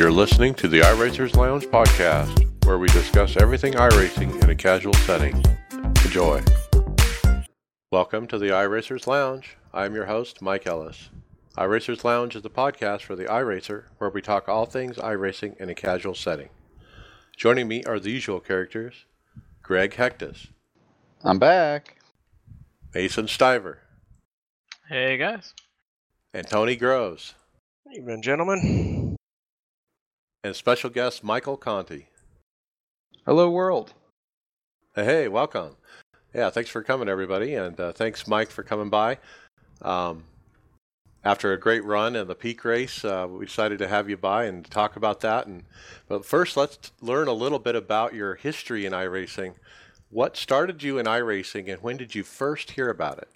You're listening to the iRacers Lounge podcast, where we discuss everything iRacing in a casual setting. Enjoy. Welcome to the iRacers Lounge. I'm your host, Mike Ellis. iRacers Lounge is the podcast for the iRacer, where we talk all things iRacing in a casual setting. Joining me are the usual characters Greg Hectus, I'm back. Mason Stiver, Hey guys. and Tony Groves, Evening, gentlemen. And special guest Michael Conti. Hello, world. Hey, welcome. Yeah, thanks for coming, everybody, and uh, thanks, Mike, for coming by. Um, after a great run in the peak race, uh, we decided to have you by and talk about that. And but first, let's learn a little bit about your history in iRacing. What started you in iRacing, and when did you first hear about it?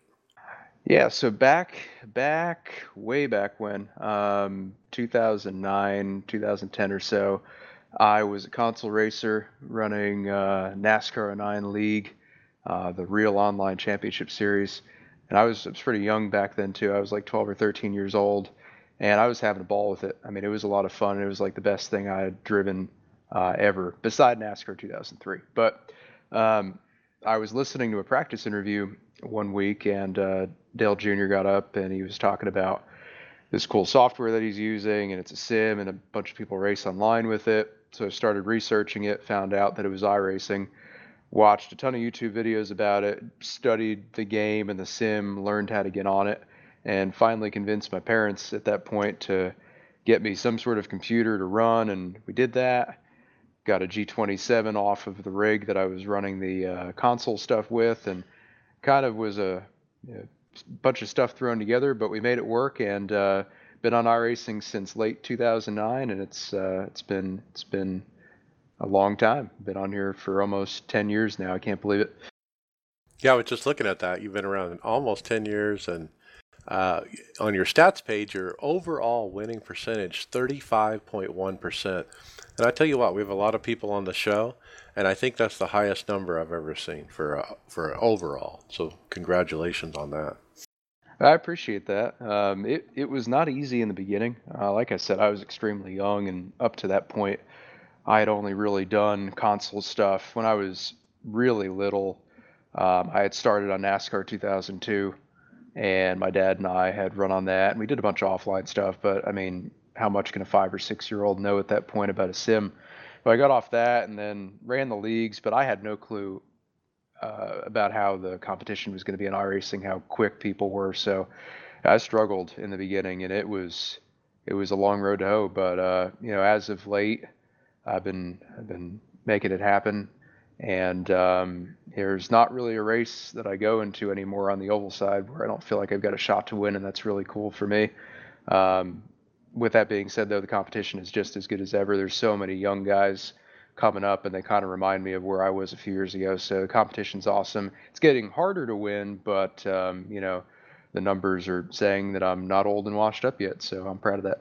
Yeah, so back, back, way back when, um, 2009, 2010 or so, I was a console racer running uh, NASCAR 09 League, uh, the real online championship series. And I was, I was pretty young back then too. I was like 12 or 13 years old, and I was having a ball with it. I mean, it was a lot of fun. It was like the best thing I had driven uh, ever, beside NASCAR 2003. But um, I was listening to a practice interview one week, and uh, Dale Jr. got up and he was talking about this cool software that he's using, and it's a sim, and a bunch of people race online with it. So I started researching it, found out that it was iRacing, watched a ton of YouTube videos about it, studied the game and the sim, learned how to get on it, and finally convinced my parents at that point to get me some sort of computer to run, and we did that. Got a G27 off of the rig that I was running the uh, console stuff with, and kind of was a you know, bunch of stuff thrown together, but we made it work and uh, been on iRacing since late 2009, and it's uh, it's been it's been a long time. Been on here for almost 10 years now. I can't believe it. Yeah, I was just looking at that. You've been around almost 10 years, and uh, on your stats page, your overall winning percentage, 35.1%. And I tell you what, we have a lot of people on the show, and I think that's the highest number I've ever seen for uh, for overall. So congratulations on that. I appreciate that. Um, it it was not easy in the beginning. Uh, like I said, I was extremely young, and up to that point, I had only really done console stuff when I was really little. Um, I had started on NASCAR 2002, and my dad and I had run on that, and we did a bunch of offline stuff. But I mean, how much can a five or six year old know at that point about a sim? But I got off that and then ran the leagues, but I had no clue uh, about how the competition was going to be in iRacing, how quick people were. So I struggled in the beginning, and it was it was a long road to hoe. But uh, you know, as of late, I've been I've been making it happen, and um, there's not really a race that I go into anymore on the oval side where I don't feel like I've got a shot to win, and that's really cool for me. Um, with that being said, though, the competition is just as good as ever. There's so many young guys coming up, and they kind of remind me of where I was a few years ago. So the competition's awesome. It's getting harder to win, but um, you know, the numbers are saying that I'm not old and washed up yet. So I'm proud of that.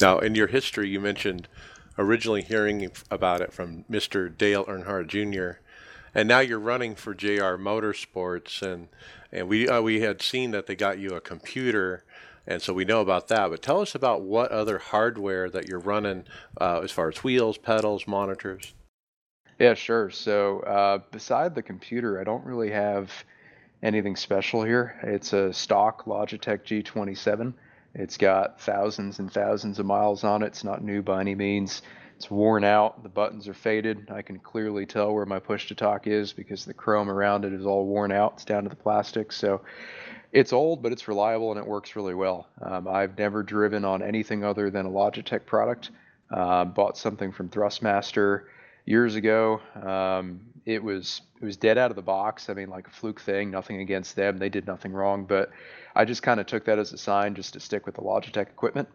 Now, in your history, you mentioned originally hearing about it from Mr. Dale Earnhardt Jr., and now you're running for JR Motorsports, and and we uh, we had seen that they got you a computer and so we know about that. But tell us about what other hardware that you're running uh, as far as wheels, pedals, monitors. Yeah, sure. So uh, beside the computer, I don't really have anything special here. It's a stock Logitech G27. It's got thousands and thousands of miles on it. It's not new by any means. It's worn out. The buttons are faded. I can clearly tell where my push to talk is because the chrome around it is all worn out. It's down to the plastic. So it's old, but it's reliable and it works really well. Um, I've never driven on anything other than a Logitech product. Uh, bought something from Thrustmaster years ago. Um, it was it was dead out of the box. I mean, like a fluke thing. Nothing against them. They did nothing wrong, but I just kind of took that as a sign just to stick with the Logitech equipment.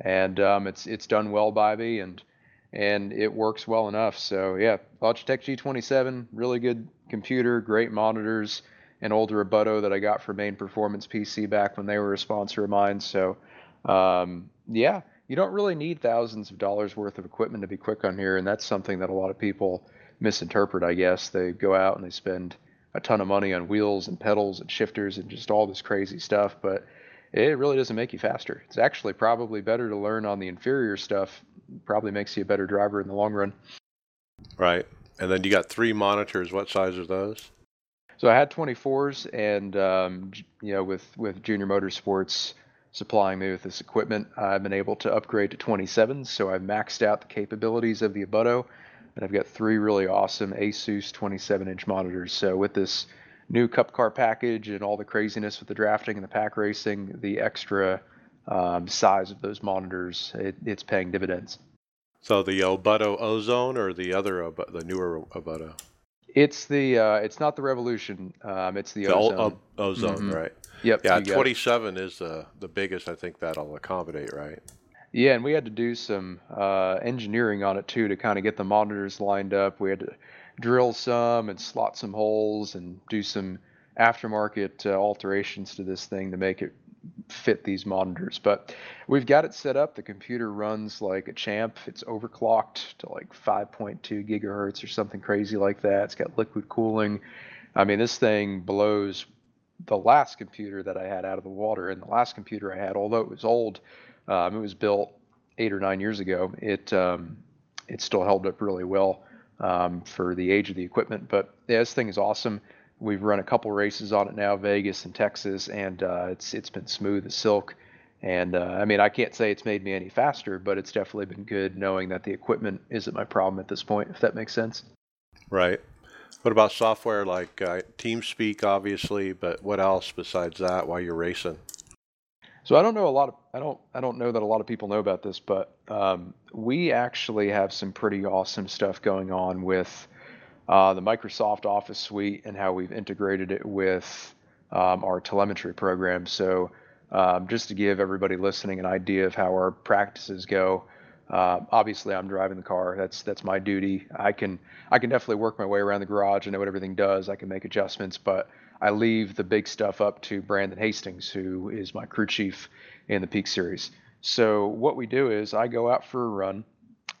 And um, it's it's done well by me, and and it works well enough. So yeah, Logitech G27, really good computer, great monitors an older Obutto that I got for Main Performance PC back when they were a sponsor of mine. So, um, yeah, you don't really need thousands of dollars worth of equipment to be quick on here, and that's something that a lot of people misinterpret. I guess they go out and they spend a ton of money on wheels and pedals and shifters and just all this crazy stuff, but it really doesn't make you faster. It's actually probably better to learn on the inferior stuff. Probably makes you a better driver in the long run. Right. And then you got three monitors. What size are those? So I had 24s, and um, you know, with with Junior Motorsports supplying me with this equipment, I've been able to upgrade to 27s. So I've maxed out the capabilities of the Obutto, and I've got three really awesome Asus 27-inch monitors. So with this new Cup Car package and all the craziness with the drafting and the pack racing, the extra um, size of those monitors, it, it's paying dividends. So the Obutto Ozone or the other, the newer Obutto? It's the uh, it's not the Revolution. Um, it's the, the Ozone. O- Ozone, mm-hmm. right? Yep. Yeah, 27 is the the biggest. I think that'll accommodate, right? Yeah, and we had to do some uh, engineering on it too to kind of get the monitors lined up. We had to drill some and slot some holes and do some aftermarket uh, alterations to this thing to make it fit these monitors. But we've got it set up. The computer runs like a champ. It's overclocked to like 5.2 gigahertz or something crazy like that. It's got liquid cooling. I mean, this thing blows the last computer that I had out of the water. And the last computer I had, although it was old, um, it was built eight or nine years ago. It um, it still held up really well um, for the age of the equipment. But yeah, this thing is awesome. We've run a couple races on it now, Vegas and Texas, and uh, it's it's been smooth as silk. And uh, I mean, I can't say it's made me any faster, but it's definitely been good knowing that the equipment isn't my problem at this point. If that makes sense. Right. What about software like uh, TeamSpeak, obviously, but what else besides that while you're racing? So I don't know a lot of I don't I don't know that a lot of people know about this, but um, we actually have some pretty awesome stuff going on with uh, the Microsoft Office suite and how we've integrated it with um, our telemetry program. So um, just to give everybody listening an idea of how our practices go. Uh, obviously, I'm driving the car. That's that's my duty. I can I can definitely work my way around the garage. and know what everything does. I can make adjustments, but I leave the big stuff up to Brandon Hastings, who is my crew chief in the Peak Series. So what we do is I go out for a run.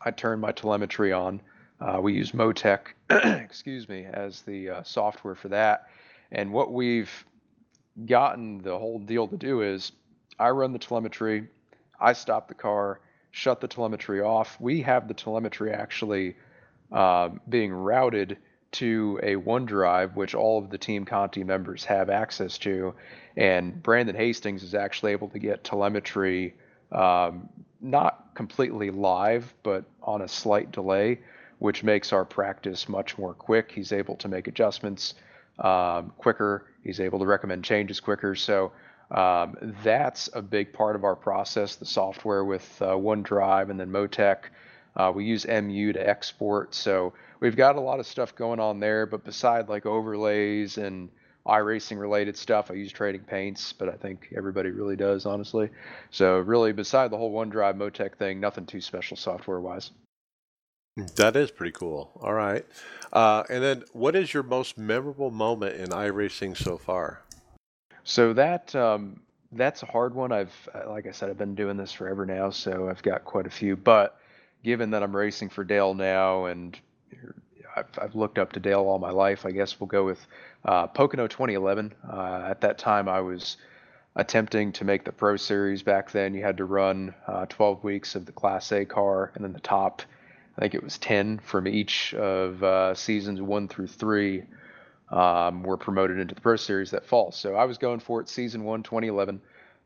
I turn my telemetry on. Uh, we use Motec, excuse me, as the uh, software for that. And what we've gotten the whole deal to do is I run the telemetry, I stop the car, shut the telemetry off. We have the telemetry actually uh, being routed to a OneDrive, which all of the Team Conti members have access to. And Brandon Hastings is actually able to get telemetry um, not completely live, but on a slight delay, which makes our practice much more quick. He's able to make adjustments um, quicker, he's able to recommend changes quicker. So um, that's a big part of our process the software with uh, OneDrive and then Motec. Uh, we use MU to export. So we've got a lot of stuff going on there. But beside like overlays and iRacing related stuff, I use trading paints, but I think everybody really does, honestly. So really, beside the whole OneDrive Motec thing, nothing too special software wise. That is pretty cool. All right. Uh, and then, what is your most memorable moment in iRacing so far? So that um, that's a hard one. I've, like I said, I've been doing this forever now, so I've got quite a few. But given that I'm racing for Dale now and I've, I've, looked up to Dale all my life. I guess we'll go with uh, Pocono 2011. Uh, at that time, I was attempting to make the Pro Series. Back then, you had to run uh, 12 weeks of the Class A car, and then the top, I think it was 10 from each of uh, seasons one through three, um, were promoted into the Pro Series that fall. So I was going for it season one, 2011.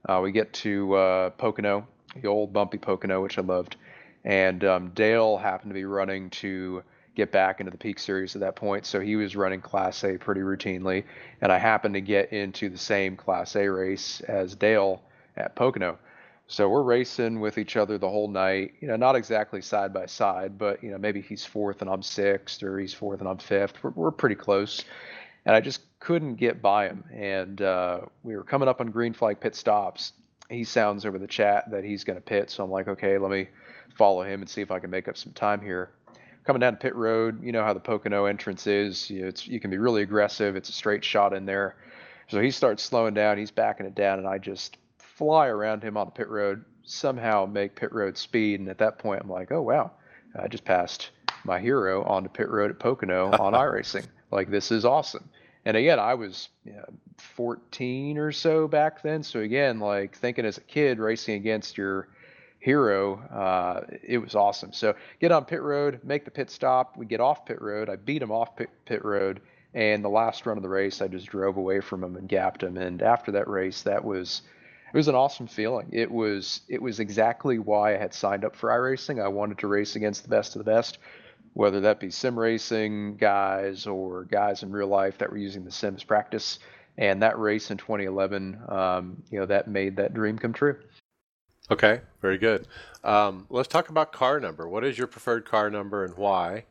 Uh, we get to uh, Pocono, the old bumpy Pocono, which I loved. And um, Dale happened to be running to get back into the peak series at that point. So he was running Class A pretty routinely, and I happened to get into the same Class A race as Dale at Pocono. So we're racing with each other the whole night. You know, not exactly side by side, but you know, maybe he's fourth and I'm sixth, or he's fourth and I'm fifth. We're, we're pretty close, and I just couldn't get by him. And uh, we were coming up on green flag pit stops. He sounds over the chat that he's going to pit, so I'm like, okay, let me follow him and see if I can make up some time here coming down pit road, you know how the Pocono entrance is. You, know, you can be really aggressive. It's a straight shot in there. So he starts slowing down. He's backing it down, and I just fly around him on the pit road, somehow make pit road speed. And at that point, I'm like, oh, wow, I just passed my hero onto pit road at Pocono on iRacing. Like, this is awesome. And again, I was you know, 14 or so back then. So again, like thinking as a kid, racing against your hero, uh, it was awesome. So get on pit road, make the pit stop. We get off pit road. I beat him off pit, pit road. And the last run of the race, I just drove away from him and gapped him. And after that race, that was it was an awesome feeling. It was it was exactly why I had signed up for iRacing. I wanted to race against the best of the best, whether that be sim racing guys or guys in real life that were using the sims practice. And that race in 2011, um, you know, that made that dream come true. Okay, very good. Um, let's talk about car number. What is your preferred car number and why?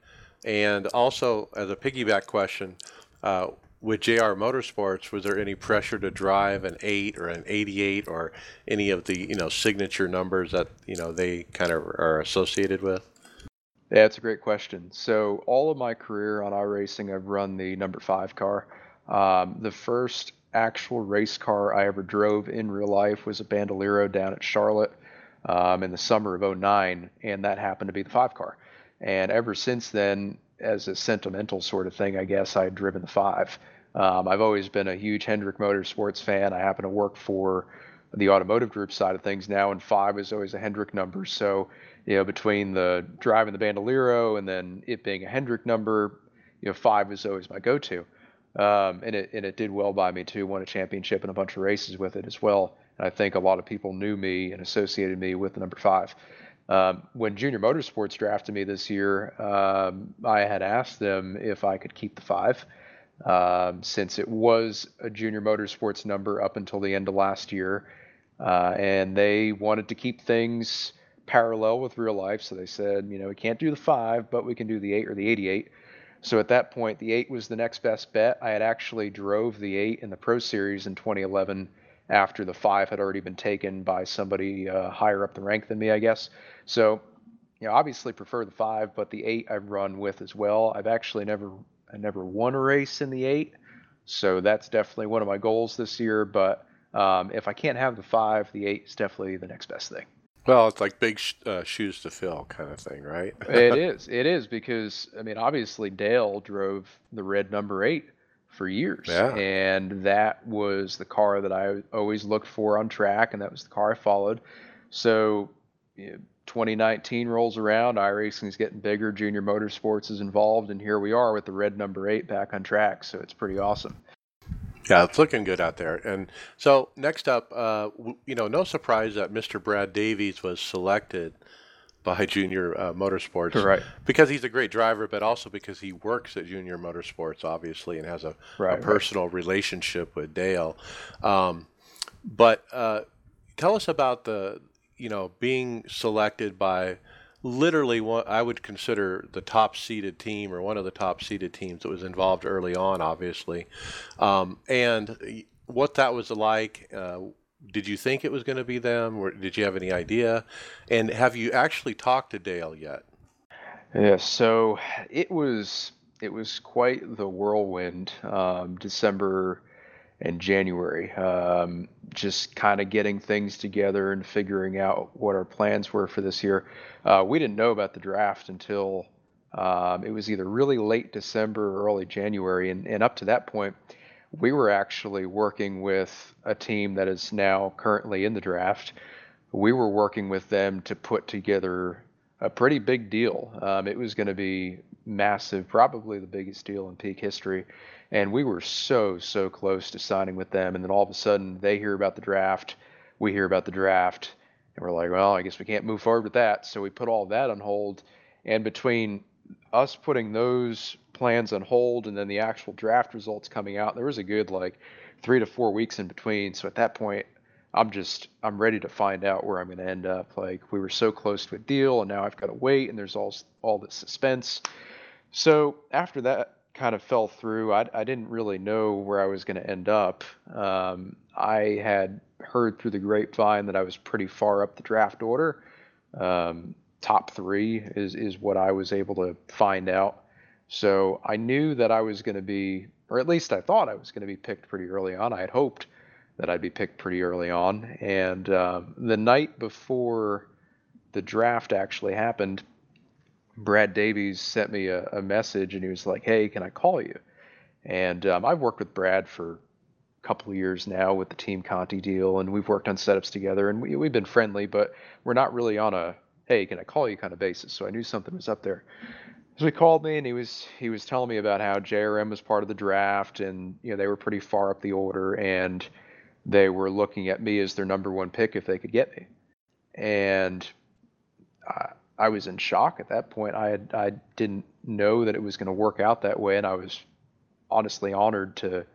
And also, as a piggyback question, uh, with JR Motorsports, was there any pressure to drive an eight or an 88 or any of the you know signature numbers that you know they kind of are associated with? Yeah, it's a great question. So all of my career on iRacing, I've run the number five car. Um, the first actual race car I ever drove in real life was a Bandolero down at Charlotte um, in the summer of 09, and that happened to be the five car. And ever since then, as a sentimental sort of thing, I guess I had driven the five. Um, I've always been a huge Hendrick Motorsports fan. I happen to work for the automotive group side of things now, and five is always a Hendrick number. So, you know, between the driving the Bandolero and then it being a Hendrick number, you know, five is always my go-to. Um, and it and it did well by me too. Won a championship and a bunch of races with it as well. And I think a lot of people knew me and associated me with the number five. Um, when Junior Motorsports drafted me this year, um, I had asked them if I could keep the five, um, since it was a Junior Motorsports number up until the end of last year, uh, and they wanted to keep things parallel with real life. So they said, you know, we can't do the five, but we can do the eight or the 88. So at that point, the eight was the next best bet. I had actually drove the eight in the Pro Series in 2011 after the five had already been taken by somebody uh, higher up the rank than me, I guess. So, you know, obviously prefer the five, but the eight I've run with as well. I've actually never, I never won a race in the eight, so that's definitely one of my goals this year. But um, if I can't have the five, the eight is definitely the next best thing. Well, it's like big sh- uh, shoes to fill kind of thing, right? it is. It is because I mean, obviously Dale drove the red number eight for years, Yeah. and that was the car that I always looked for on track, and that was the car I followed. So, you know, 2019 rolls around, iRacing is getting bigger, Junior Motorsports is involved, and here we are with the red number eight back on track. So it's pretty awesome. Yeah, it's looking good out there. And so next up, uh, w- you know, no surprise that Mr. Brad Davies was selected by Junior uh, Motorsports, Right. Because he's a great driver, but also because he works at Junior Motorsports, obviously, and has a, Right, a right. personal relationship with Dale. Um, but uh, tell us about the, you know, being selected by literally what I would consider the top seeded team or one of the top seeded teams that was involved early on, obviously, um, and what that was like. Uh, did you think it was going to be them, or did you have any idea? And have you actually talked to Dale yet? Yeah, so it was it was quite the whirlwind. Um, December and January, um, just kind of getting things together and figuring out what our plans were for this year. Uh, we didn't know about the draft until um, it was either really late December or early January, and, and up to that point, we were actually working with a team that is now currently in the draft. We were working with them to put together a pretty big deal. Um, it was going to be massive, probably the biggest deal in peak history. And we were so, so close to signing with them. And then all of a sudden, they hear about the draft. We hear about the draft. And we're like, well, I guess we can't move forward with that. So we put all that on hold. And between us putting those plans on hold and then the actual draft results coming out, there was a good like three to four weeks in between. So at that point, I'm just I'm ready to find out where I'm going to end up. Like we were so close to a deal, and now I've got to wait, and there's all all this suspense. So after that kind of fell through, I, I didn't really know where I was going to end up. Um, I had heard through the grapevine that I was pretty far up the draft order. Um, top three is is what I was able to find out. So I knew that I was going to be, or at least I thought I was going to be picked pretty early on. I had hoped that I'd be picked pretty early on. And um, the night before the draft actually happened, Brad Davies sent me a, a message and he was like, "Hey, can I call you?" And um, I've worked with Brad for a couple of years now with the Team Conti deal, and we've worked on setups together, and we, we've been friendly, but we're not really on a hey, can I call you kind of basis. So I knew something was up there. So he called me and he was he was telling me about how JRM was part of the draft and you know they were pretty far up the order and they were looking at me as their number one pick if they could get me. And I was in shock at that point. I had I didn't know that it was going to work out that way and I was honestly honored to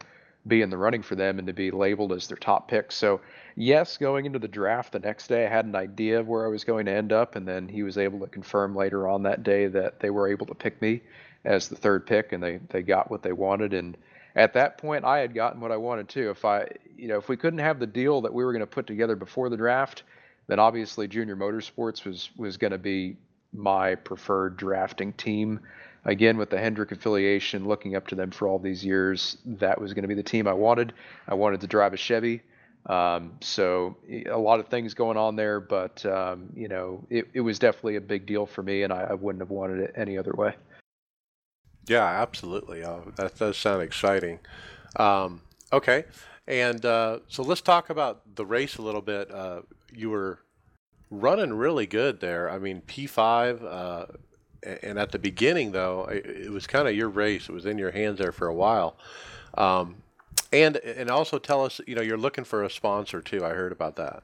be in the running for them and to be labeled as their top pick. So, yes, going into the draft the next day, I had an idea of where I was going to end up, and then he was able to confirm later on that day that they were able to pick me as the third pick, and they they got what they wanted. And at that point, I had gotten what I wanted too. If I, you know, if we couldn't have the deal that we were going to put together before the draft, then obviously Junior Motorsports was was going to be my preferred drafting team again with the Hendrick affiliation, looking up to them for all these years, that was going to be the team I wanted. I wanted to drive a Chevy. Um, so a lot of things going on there, but um, you know, it, it was definitely a big deal for me, and I, I wouldn't have wanted it any other way. Yeah, absolutely. Uh, that does sound exciting. Um, okay, and uh, so let's talk about the race a little bit. Uh, you were running really good there. I mean, P5 uh, and at the beginning though it, was kind of your race. It was in your hands there for a while. Um, and and also tell us you know you're looking for a sponsor too. I heard about that.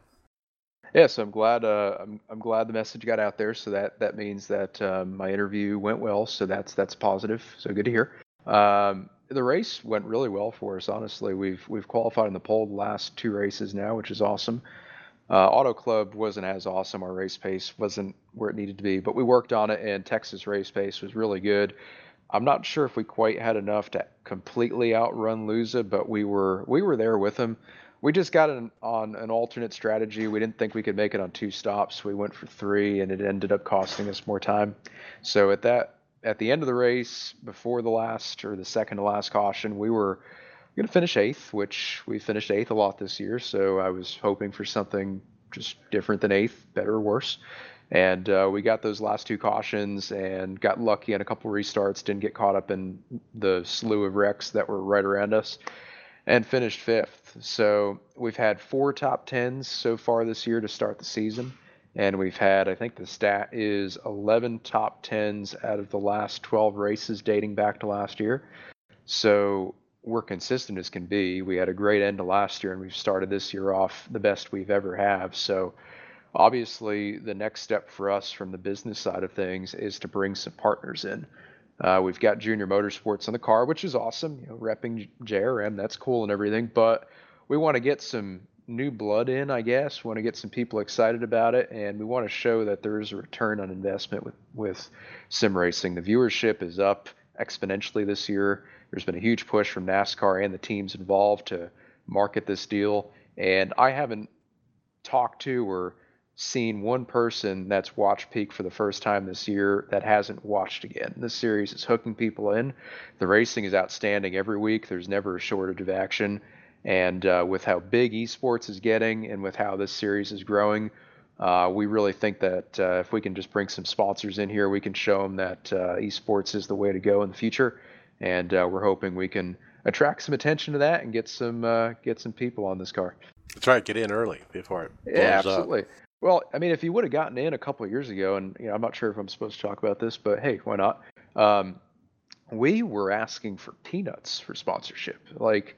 Yeah so i'm glad uh, I'm, I'm glad the message got out there. So that that means that um, my interview went well. So that's that's positive. So good to hear. Um, the race went really well for us honestly. We've we've qualified in the pole the last two races now which is awesome uh, Auto Club wasn't as awesome. Our race pace wasn't where it needed to be, but we worked on it, and Texas race pace was really good. I'm not sure if we quite had enough to completely outrun Luza, but we were we were there with him. We just got an, on an alternate strategy. We didn't think we could make it on two stops. We went for three, and it ended up costing us more time. So at that at the end of the race, before the last or the second to last caution, we were going to finish eighth, which we finished eighth a lot this year. So I was hoping for something just different than eighth, better or worse. And uh, we got those last two cautions and got lucky on a couple restarts. Didn't get caught up in the slew of wrecks that were right around us, and finished fifth. So we've had four top tens so far this year to start the season, and we've had I think the stat is 11 top tens out of the last 12 races dating back to last year. So we're consistent as can be. We had a great end to last year, and we've started this year off the best we've ever have. So, obviously, the next step for us from the business side of things is to bring some partners in. Uh, we've got Junior Motorsports in the car, which is awesome. You know, repping JRM, that's cool and everything. But we want to get some new blood in, I guess. We want to get some people excited about it, and we want to show that there is a return on investment with with sim racing. The viewership is up exponentially this year. There's been a huge push from NASCAR and the teams involved to market this deal. And I haven't talked to or seen one person that's watched Peak for the first time this year that hasn't watched again. This series is hooking people in. The racing is outstanding every week. There's never a shortage of action. And uh, with how big esports is getting and with how this series is growing, uh, we really think that uh, if we can just bring some sponsors in here, we can show them that uh, esports is the way to go in the future and uh, we're hoping we can attract some attention to that and get some uh, get some people on this car. That's right. Get in early before it blows yeah, absolutely. Up. Well, I mean, if you would have gotten in a couple of years ago, and you know, I'm not sure if I'm supposed to talk about this, but hey, why not? Um, we were asking for peanuts for sponsorship, like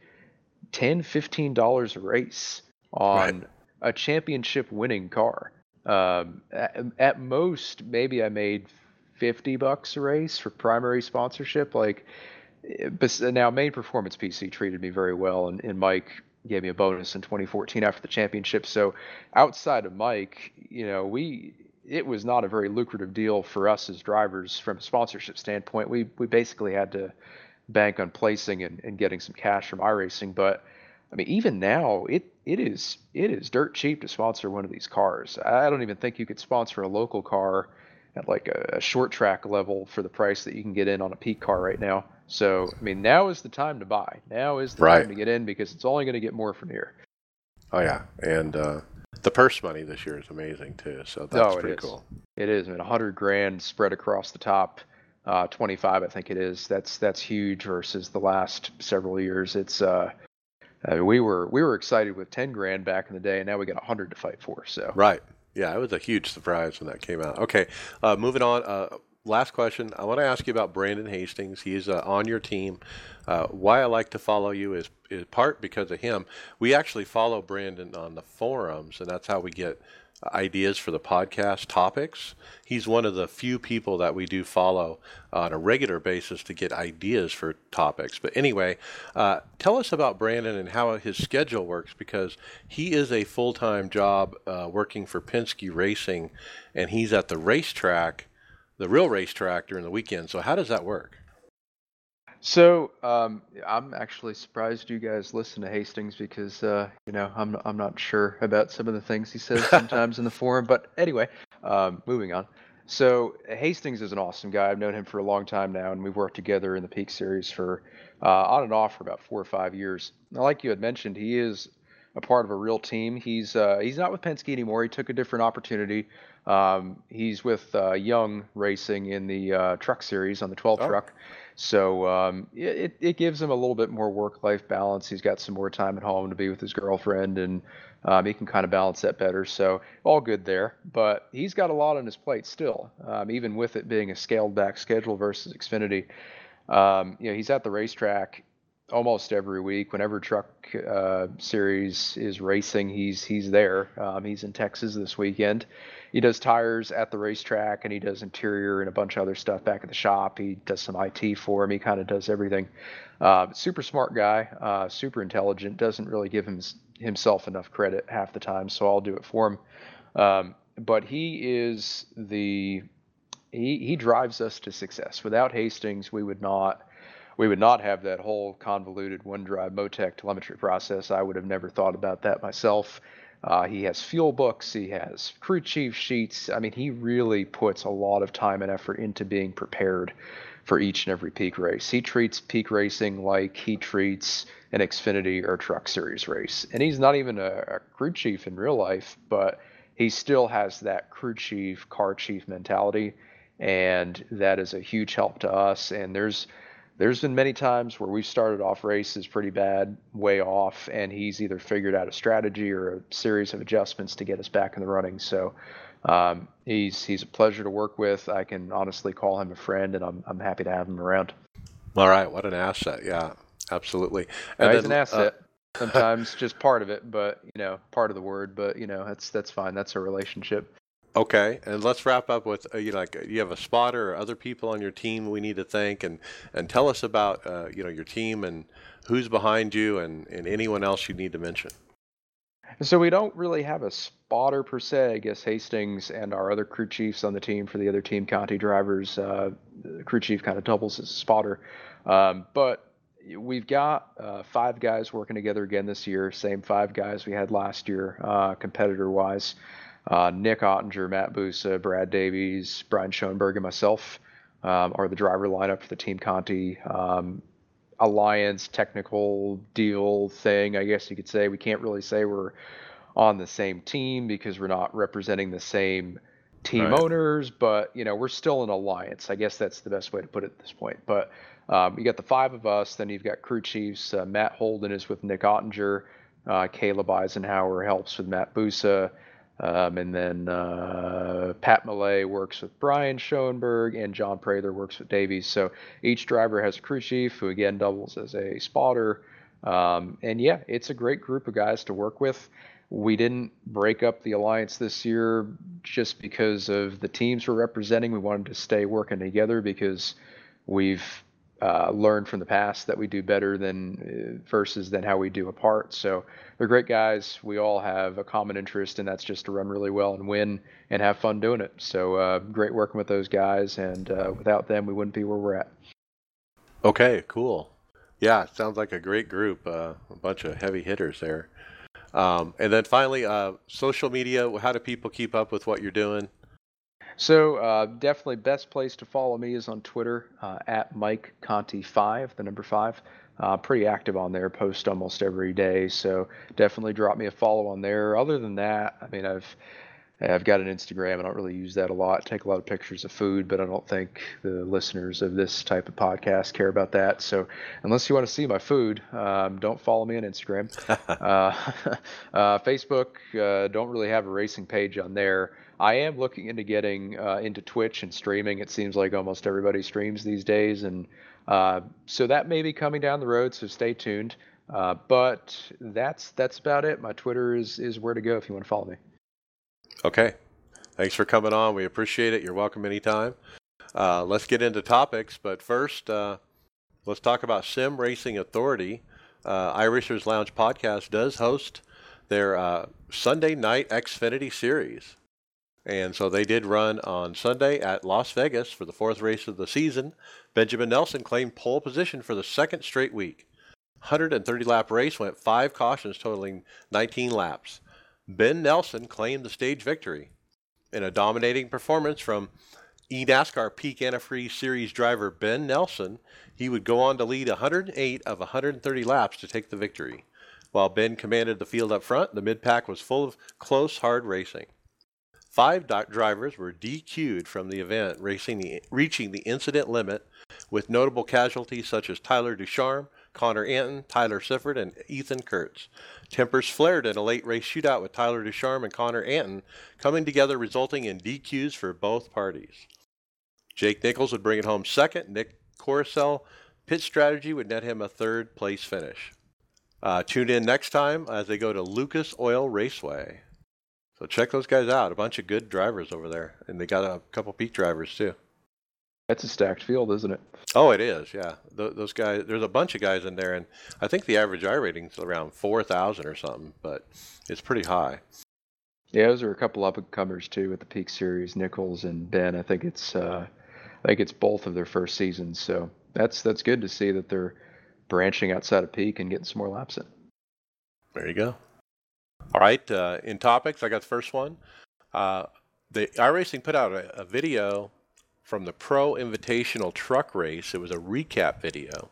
10 15 dollars a race on right. a championship winning car. Um, at, at most, maybe I made 50 bucks a race for primary sponsorship. Like, eh, now main performance PC treated me very well, and, and Mike gave me a bonus in 2014 after the championship. So outside of Mike, you know, we it was not a very lucrative deal for us as drivers from a sponsorship standpoint. We we basically had to bank on placing and, and getting some cash from iRacing. But I mean, even now, it it is it is dirt cheap to sponsor one of these cars. I don't even think you could sponsor a local car at like a, a, short track level for the price that you can get in on a peak car right now. So, I mean, now is the time to buy. Now is the right. time to get in because it's only going to get more from here. Oh yeah, and uh, the purse money this year is amazing too. So that's oh, pretty is. cool. It is. I mean, hundred grand spread across the top. uh, 25, I think it is. That's that's huge versus the last several years. It's uh, uh, we were we were excited with 10 grand back in the day, and now we got 100 to fight for. So Right. Yeah, it was a huge surprise when that came out. Okay, uh, moving on. Uh, last question. I want to ask you about Brandon Hastings. He's uh, on your team. Uh, why I like to follow you is, is part because of him. We actually follow Brandon on the forums, and that's how we get ideas for the podcast topics. He's one of the few people that we do follow on a regular basis to get ideas for topics. But anyway, uh, tell us about Brandon and how his schedule works because he is a full time job uh, working for Penske Racing and he's at the racetrack, the real racetrack during the weekend. So, how does that work? So um, I'm actually surprised you guys listen to Hastings because uh, you know I'm I'm not sure about some of the things he says sometimes in the forum. But anyway, um, moving on. So Hastings is an awesome guy. I've known him for a long time now, and we've worked together in the Peak Series for uh, on and off for about four or five years. Now, like you had mentioned, he is a part of a real team. He's uh, he's not with Penske anymore. He took a different opportunity. Um, he's with uh, Young Racing in the uh, Truck Series on the 12 Oh. truck. So um, it, it gives him a little bit more work-life balance. He's got some more time at home to be with his girlfriend, and um, he can kind of balance that better. So all good there. But he's got a lot on his plate still, um, even with it being a scaled-back schedule versus Xfinity. Um, you know, he's at the racetrack almost every week. Whenever Truck uh, Series is racing, he's he's there. Um, he's in Texas this weekend. He does tires at the racetrack, and he does interior and a bunch of other stuff back at the shop. He does some IT for him. He kind of does everything. Uh, super smart guy, uh, super intelligent. Doesn't really give him, himself enough credit half the time, so I'll do it for him. Um, but he is the he he drives us to success. Without Hastings, we would not we would not have that whole convoluted OneDrive Motec telemetry process. I would have never thought about that myself. Uh, he has fuel books, he has crew chief sheets. I mean, he really puts a lot of time and effort into being prepared for each and every peak race. He treats peak racing like he treats an Xfinity or Truck Series race. And he's not even a, a crew chief in real life, but he still has that crew chief, car chief mentality. And that is a huge help to us. And there's there's been many times where we've started off races pretty bad, way off, and he's either figured out a strategy or a series of adjustments to get us back in the running. So um, he's he's a pleasure to work with. I can honestly call him a friend, and I'm I'm happy to have him around. All right, what an asset. Yeah, absolutely. Uh, he's then, an uh, asset. Sometimes just part of it, but you know, part of the word. But you know, that's that's fine. That's a relationship. Okay, and let's wrap up with uh, you know, like you have a spotter or other people on your team we need to thank, and and tell us about uh, you know your team and who's behind you, and and anyone else you need to mention. So we don't really have a spotter per se. I guess Hastings and our other crew chiefs on the team for the other team Conti drivers, uh, the crew chief kind of doubles as spotter. Um, but we've got uh, five guys working together again this year. Same five guys we had last year, uh, competitor wise. Uh, Nick Ottinger, Matt Busa, Brad Davies, Brian Schoenberg, and myself um, are the driver lineup for the Team Conti um, alliance technical deal thing. I guess you could say we can't really say we're on the same team because we're not representing the same team Right. owners, but you know we're still an alliance. I guess that's the best way to put it at this point. But um, you got the five of us. Then you've got crew chiefs. Uh, Matt Holden is with Nick Ottinger. Uh, Caleb Eisenhower helps with Matt Busa. Um, and then uh, Pat Millay works with Brian Schoenberg, and John Prather works with Davies. So each driver has a crew chief who again doubles as a spotter. Um, and yeah, it's a great group of guys to work with. We didn't break up the alliance this year just because of the teams we're representing. We wanted to stay working together because we've uh, learned from the past that we do better than uh, versus than how we do apart. So they're great guys. We all have a common interest, and that's just to run really well and win and have fun doing it. So uh, great working with those guys, and uh, without them, we wouldn't be where we're at. Okay, cool. Yeah, sounds like a great group. Uh, a bunch of heavy hitters there. Um, and then finally, social media. How do people keep up with what you're doing? So uh, definitely best place to follow me is on Twitter uh, at Mike Conti five, the number five. Uh, pretty active on there, post almost every day. So definitely drop me a follow on there. Other than that, I mean, I've I've got an Instagram. I don't really use that a lot. Take a lot of pictures of food, but I don't think the listeners of this type of podcast care about that. So unless you want to see my food, um, don't follow me on Instagram. uh, uh, Facebook, uh, don't really have a racing page on there. I am looking into getting uh, into Twitch and streaming. It seems like almost everybody streams these days, and uh, so that may be coming down the road. So stay tuned. Uh, but that's that's about it. My Twitter is is where to go if you want to follow me. Okay. Thanks for coming on. We appreciate it. You're welcome anytime. Uh, let's get into topics, but first, uh, let's talk about Sim Racing Authority. Uh, iRacers Lounge podcast does host their uh, Sunday night Xfinity series. And so they did run on Sunday at Las Vegas for the fourth race of the season. Benjamin Nelson claimed pole position for the second straight week. 130 lap race went five cautions, totaling 19 laps. Ben Nelson claimed the stage victory. In a dominating performance from eNASCAR Peak Antifreeze Series driver Ben Nelson, he would go on to lead 108 of 130 laps to take the victory. While Ben commanded the field up front, the mid pack was full of close, hard racing. Five drivers were DQ'd from the event, the, reaching the incident limit, with notable casualties such as Tyler Ducharme, Connor Anton, Tyler Sifford, and Ethan Kurtz. Tempers flared in a late race shootout with Tyler Ducharme and Connor Anton coming together, resulting in DQs for both parties. Jake Nichols would bring it home second. Nick Coruscant pit strategy would net him a third place finish. Uh, tune in next time as they go to Lucas Oil Raceway. So check those guys out. A bunch of good drivers over there, and they got a couple peak drivers too. That's a stacked field, isn't it? Oh, it is. Yeah, Th- those guys. There's a bunch of guys in there, and I think the average iRating's around four thousand or something, but it's pretty high. Yeah, those are a couple up and comers too with the Peak Series, Nichols and Ben. I think it's uh, I think it's both of their first seasons, so that's that's good to see that they're branching outside of Peak and getting some more laps in. There you go. All right, uh, in topics, I got the first one. Uh, the iRacing put out a, a video from the Pro Invitational Truck Race. It was a recap video.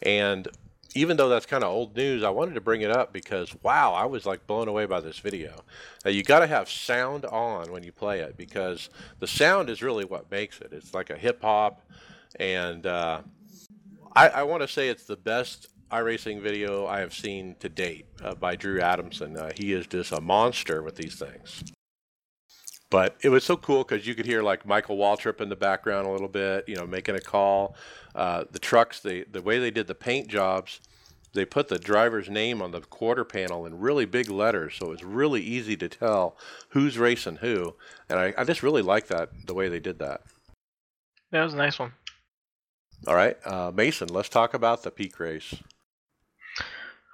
And even though that's kind of old news, I wanted to bring it up because wow, I was like blown away by this video. Now you got to have sound on when you play it because the sound is really what makes it. It's like a hip hop, and uh, I, I want to say it's the best iRacing video I have seen to date uh, by Drew Adamson. Uh, he is just a monster with these things. But it was so cool because you could hear like Michael Waltrip in the background a little bit, you know, making a call. Uh, the trucks, they, the way they did the paint jobs, they put the driver's name on the quarter panel in really big letters, so it was really easy to tell who's racing who. And I, I just really like that the way they did that. That was a nice one. All right, uh, Mason, let's talk about the peak race.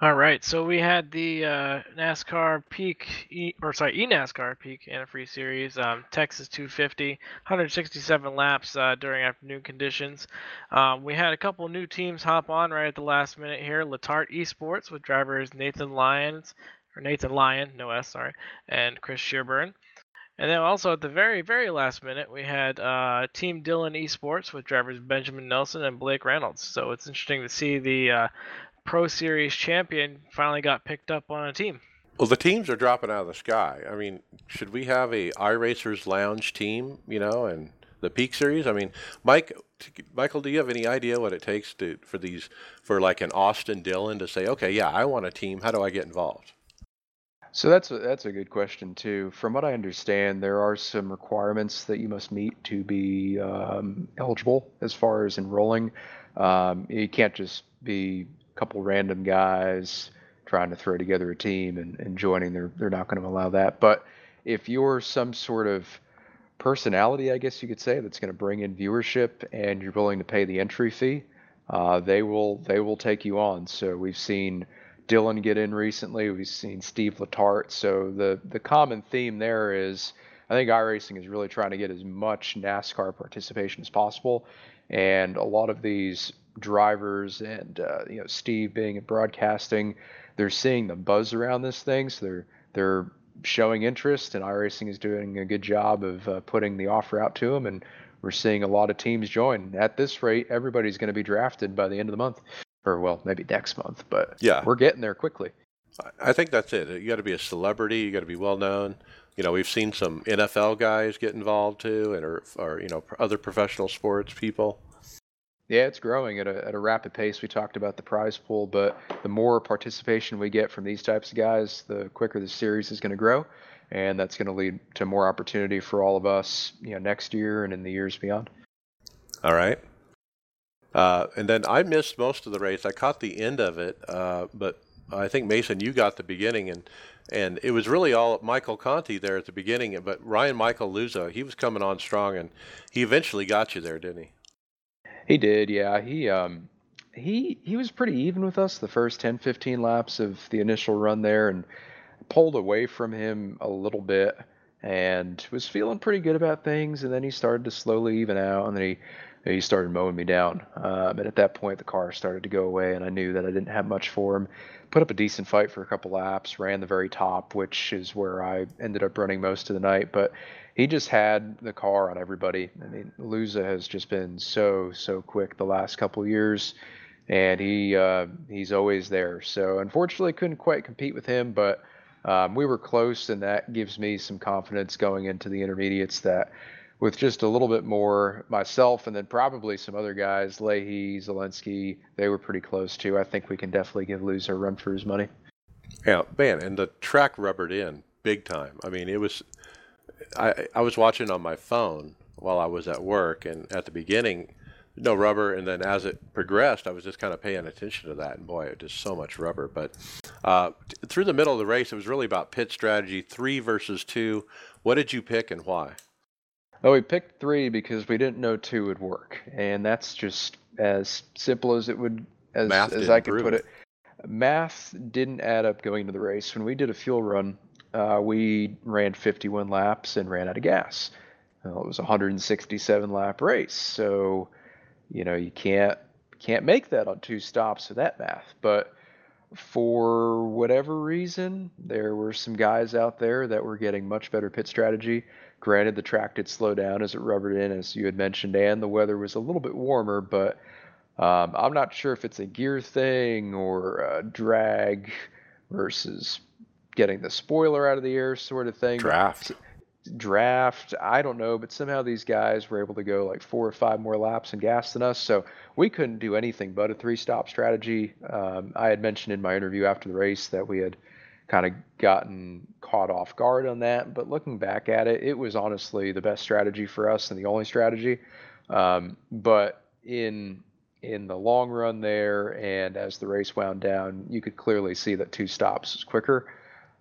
All right, so we had the uh, NASCAR Peak, e, or sorry, eNASCAR Peak Antifreeze Series, um, Texas 250, 167 laps uh, during afternoon conditions. Um, we had a couple new teams hop on right at the last minute here. Letarte Esports with drivers Nathan Lyons, or Nathan Lyon, no S, sorry, and Chris Shearburn. And then also at the very, very last minute, we had uh, Team Dillon Esports with drivers Benjamin Nelson and Blake Reynolds. So it's interesting to see the uh, Pro Series champion finally got picked up on a team. Well, the teams are dropping out of the sky. I mean, should we have a iRacers Lounge team, you know, and the Peak Series? I mean, Mike, Michael, do you have any idea what it takes to for these for like an Austin Dillon to say, okay, yeah, I want a team. How do I get involved? So that's a, that's a good question too. From what I understand, there are some requirements that you must meet to be um, eligible as far as enrolling. Um, you can't just be couple random guys trying to throw together a team and, and joining. They're they're not going to allow that. But if you're some sort of personality, I guess you could say, that's going to bring in viewership and you're willing to pay the entry fee, uh, they will they will take you on. So we've seen Dillon get in recently. We've seen Steve Letarte. So the the common theme there is I think iRacing is really trying to get as much NASCAR participation as possible. And a lot of these drivers and uh, you know Steve being in broadcasting, they're seeing the buzz around this thing, so they're they're showing interest, and iRacing is doing a good job of uh, putting the offer out to them, and we're seeing a lot of teams join. At this rate, everybody's going to be drafted by the end of the month, or well, maybe next month, but yeah, we're getting there quickly. I think that's it. You got to be a celebrity. You got to be well known. You know, we've seen some NFL guys get involved too, and or, or you know other professional sports people. Yeah, it's growing at a, at a rapid pace. We talked about the prize pool, but the more participation we get from these types of guys, the quicker the series is going to grow, and that's going to lead to more opportunity for all of us, you know, next year and in the years beyond. All right. Uh, and then I missed most of the race. I caught the end of it, uh, but I think Mason, you got the beginning, and and it was really all Michael Conti there at the beginning. But Ryan Michael Luza, he was coming on strong, and he eventually got you there, didn't he? He did, yeah. He um he he was pretty even with us the first 10 15 laps of the initial run there and pulled away from him a little bit and was feeling pretty good about things and then he started to slowly even out and then he he started mowing me down. Um, and at that point, the car started to go away, and I knew that I didn't have much for him. Put up a decent fight for a couple laps, ran the very top, which is where I ended up running most of the night. But he just had the car on everybody. I mean, Luza has just been so so quick the last couple years, and he uh, he's always there. So unfortunately, couldn't quite compete with him, but um, we were close, and that gives me some confidence going into the intermediates that with just a little bit more myself and then probably some other guys, Leahy, Zalenski, they were pretty close too. I think we can definitely give Luza a run for his money. Yeah, man, and the track rubbered in big time. I mean, it was I, I was watching on my phone while I was at work, and at the beginning, no rubber, and then as it progressed, I was just kind of paying attention to that, and boy, it just so much rubber. But uh, t- through the middle of the race, it was really about pit strategy, three versus two. What did you pick and why? Oh, we picked three because we didn't know two would work, and that's just as simple as it would as as I could prove put it. it. Math didn't add up going into the race. When we did a fuel run, uh, we ran 51 laps and ran out of gas. Well, it was a 167 lap race, so you know you can't can't make that on two stops with that math. But for whatever reason, there were some guys out there that were getting much better pit strategy. Granted, the track did slow down as it rubbered in, as you had mentioned, and the weather was a little bit warmer, but um, I'm not sure if it's a gear thing or a drag versus getting the spoiler out of the air sort of thing. Draft. Draft, I don't know, but somehow these guys were able to go like four or five more laps in gas than us, so we couldn't do anything but a three-stop strategy. Um, I had mentioned in my interview after the race that we had kind of gotten caught off guard on that, but looking back at it, it was honestly the best strategy for us and the only strategy. Um, but in in the long run there, and as the race wound down, you could clearly see that two stops was quicker.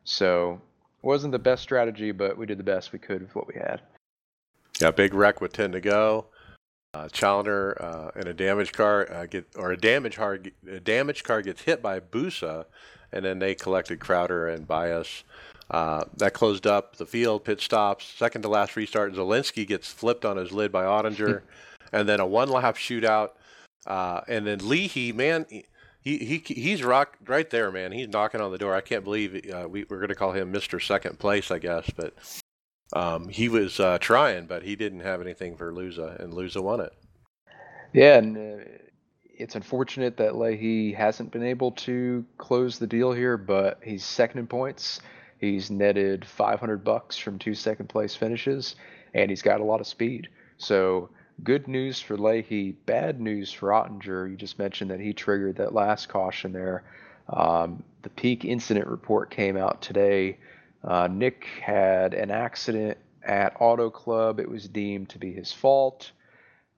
So it wasn't the best strategy, but we did the best we could with what we had. Yeah, big wreck with ten to go. Uh, Challenger uh, and a damaged car uh, get or a damaged car a damaged car gets hit by Busa, and then they collected Crowder and Bias. Uh, that closed up the field. Pit stops. Second to last restart. Zalenski gets flipped on his lid by Ottinger, and then a one lap shootout. Uh, and then Leahy, man, he, he he's rock right there, man. He's knocking on the door. I can't believe uh, we, we're going to call him Mister Second Place, I guess, but um, he was uh, trying, but he didn't have anything for Luza, and Luza won it. Yeah, and uh, it's unfortunate that Leahy hasn't been able to close the deal here, but he's second in points. He's netted 500 bucks from two second place finishes, and he's got a lot of speed. So good news for Leahy, bad news for Ottinger. You just mentioned that he triggered that last caution there. Um, the peak incident report came out today. Uh, Nick had an accident at Auto Club. It was deemed to be his fault.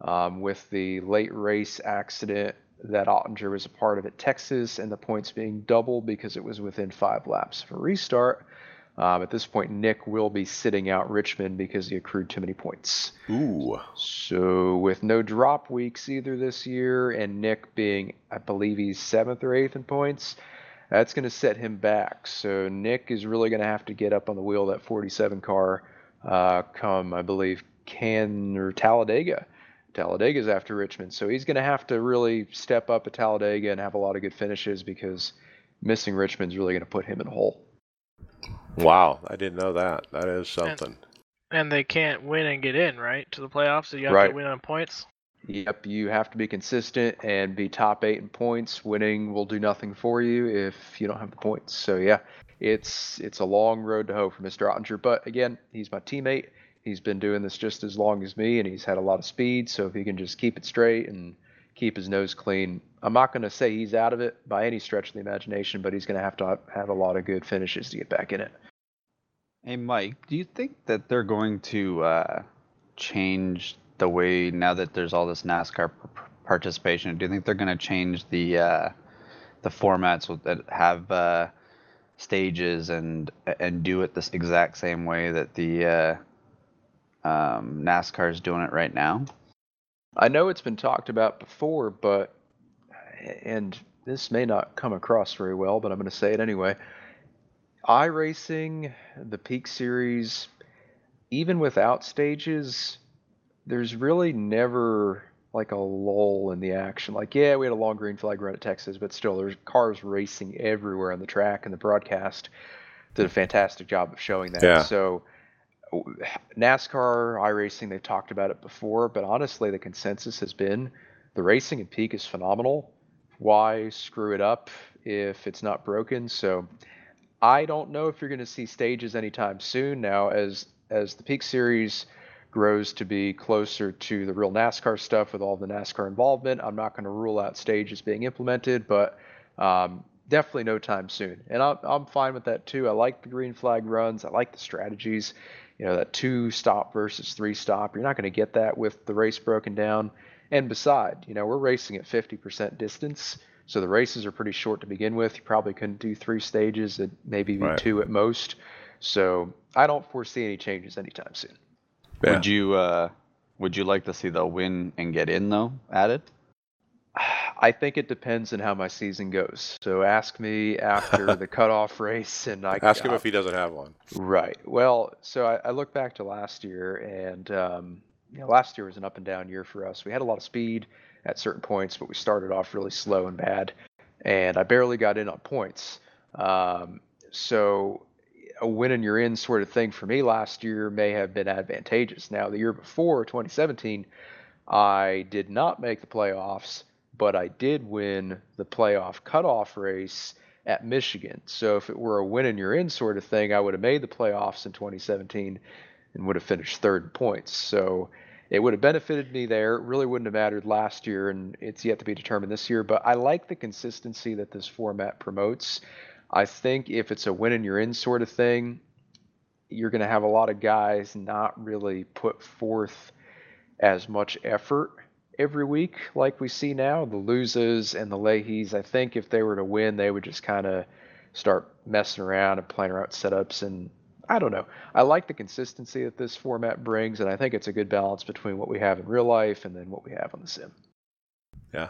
Um, with the late race accident that Ottinger was a part of at Texas, and the points being double because it was within five laps of a restart. Um, at this point, Nick will be sitting out Richmond because he accrued too many points. Ooh. So, with no drop weeks either this year, and Nick being, I believe he's seventh or eighth in points, that's going to set him back. So, Nick is really going to have to get up on the wheel of that 47 car uh, come, I believe, Can or Talladega. Talladega's after Richmond. So, he's going to have to really step up at Talladega and have a lot of good finishes because missing Richmond's really going to put him in a hole. Wow, I didn't know that. That is something. And they can't win and get in, right, to the playoffs. So you have Right. to win on points. Yep, you have to be consistent and be top eight in points. Winning will do nothing for you if you don't have the points. So yeah, it's it's a long road to hoe for Mr. Ottinger. But again, he's my teammate. He's been doing this just as long as me, and he's had a lot of speed. So if he can just keep it straight and keep his nose clean, I'm not going to say he's out of it by any stretch of the imagination, but he's going to have to have a lot of good finishes to get back in it. Hey, Mike, do you think that they're going to uh, change the way now that there's all this NASCAR participation? Do you think they're going to change the uh, the formats that have uh, stages and and do it this exact same way that the uh, um, NASCAR is doing it right now? I know it's been talked about before, but and this may not come across very well, but I'm going to say it anyway. iRacing, the Peak Series, even without stages, there's really never like a lull in the action. Like, yeah, we had a long green flag run at Texas, but still, there's cars racing everywhere on the track, and the broadcast did a fantastic job of showing that. Yeah. So, NASCAR, iRacing, they've talked about it before, but honestly, the consensus has been the racing in Peak is phenomenal. Why screw it up if it's not broken? So, I don't know if you're going to see stages anytime soon. Now, as as the Peak Series grows to be closer to the real NASCAR stuff with all the NASCAR involvement, I'm not going to rule out stages being implemented, but um, definitely no time soon. And I'm, I'm fine with that too. I like the green flag runs. I like the strategies. You know, that two stop versus three stop. You're not going to get that with the race broken down. And beside, you know, we're racing at 50% distance. So the races are pretty short to begin with. You probably couldn't do three stages, and maybe Right. two at most. So I don't foresee any changes anytime soon. Yeah. Would you uh, would you like to see the win and get in though added? I think it depends on how my season goes. So ask me after the cutoff race, and I Ask him I- if he doesn't have one. Right. Well, so I, I look back to last year, and um, you know, last year was an up and down year for us. We had a lot of speed at certain points, but we started off really slow and bad, and I barely got in on points. Um, so a win and you're in sort of thing for me last year may have been advantageous. Now the year before, 2017, I did not make the playoffs, but I did win the playoff cutoff race at Michigan. So if it were a win and you're in sort of thing, I would have made the playoffs in 2017 and would have finished third in points. So it would have benefited me there. It really wouldn't have mattered last year, and it's yet to be determined this year. But I like the consistency that this format promotes. I think if it's a win and you're in sort of thing, you're going to have a lot of guys not really put forth as much effort every week like we see now. The Luzas and the Leahys, I think if they were to win, they would just kind of start messing around and playing around setups. And I don't know. I like the consistency that this format brings, and I think it's a good balance between what we have in real life and then what we have on the sim. Yeah.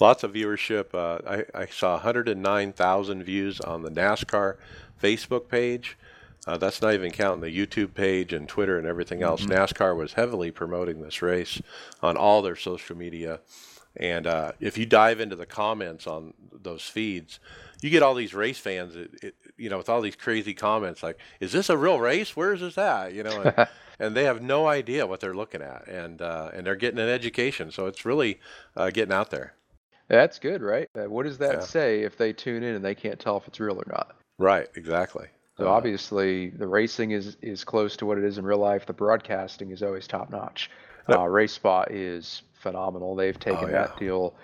Lots of viewership. Uh, I, I saw 109,000 views on the NASCAR Facebook page. Uh, that's not even counting the YouTube page and Twitter and everything else. NASCAR was heavily promoting this race on all their social media. And uh, if you dive into the comments on those feeds, you get all these race fans, it, it, you know, with all these crazy comments like, "Is this a real race? Where is this at?" You know, and, and they have no idea what they're looking at, and uh, and they're getting an education. So it's really uh, getting out there. That's good, right? Uh, what does that Yeah. say if they tune in and they can't tell if it's real or not? Right. Exactly. So obviously, the racing is is close to what it is in real life. The broadcasting is always top notch. Uh, RaceSpot is phenomenal. They've taken Oh, yeah. that deal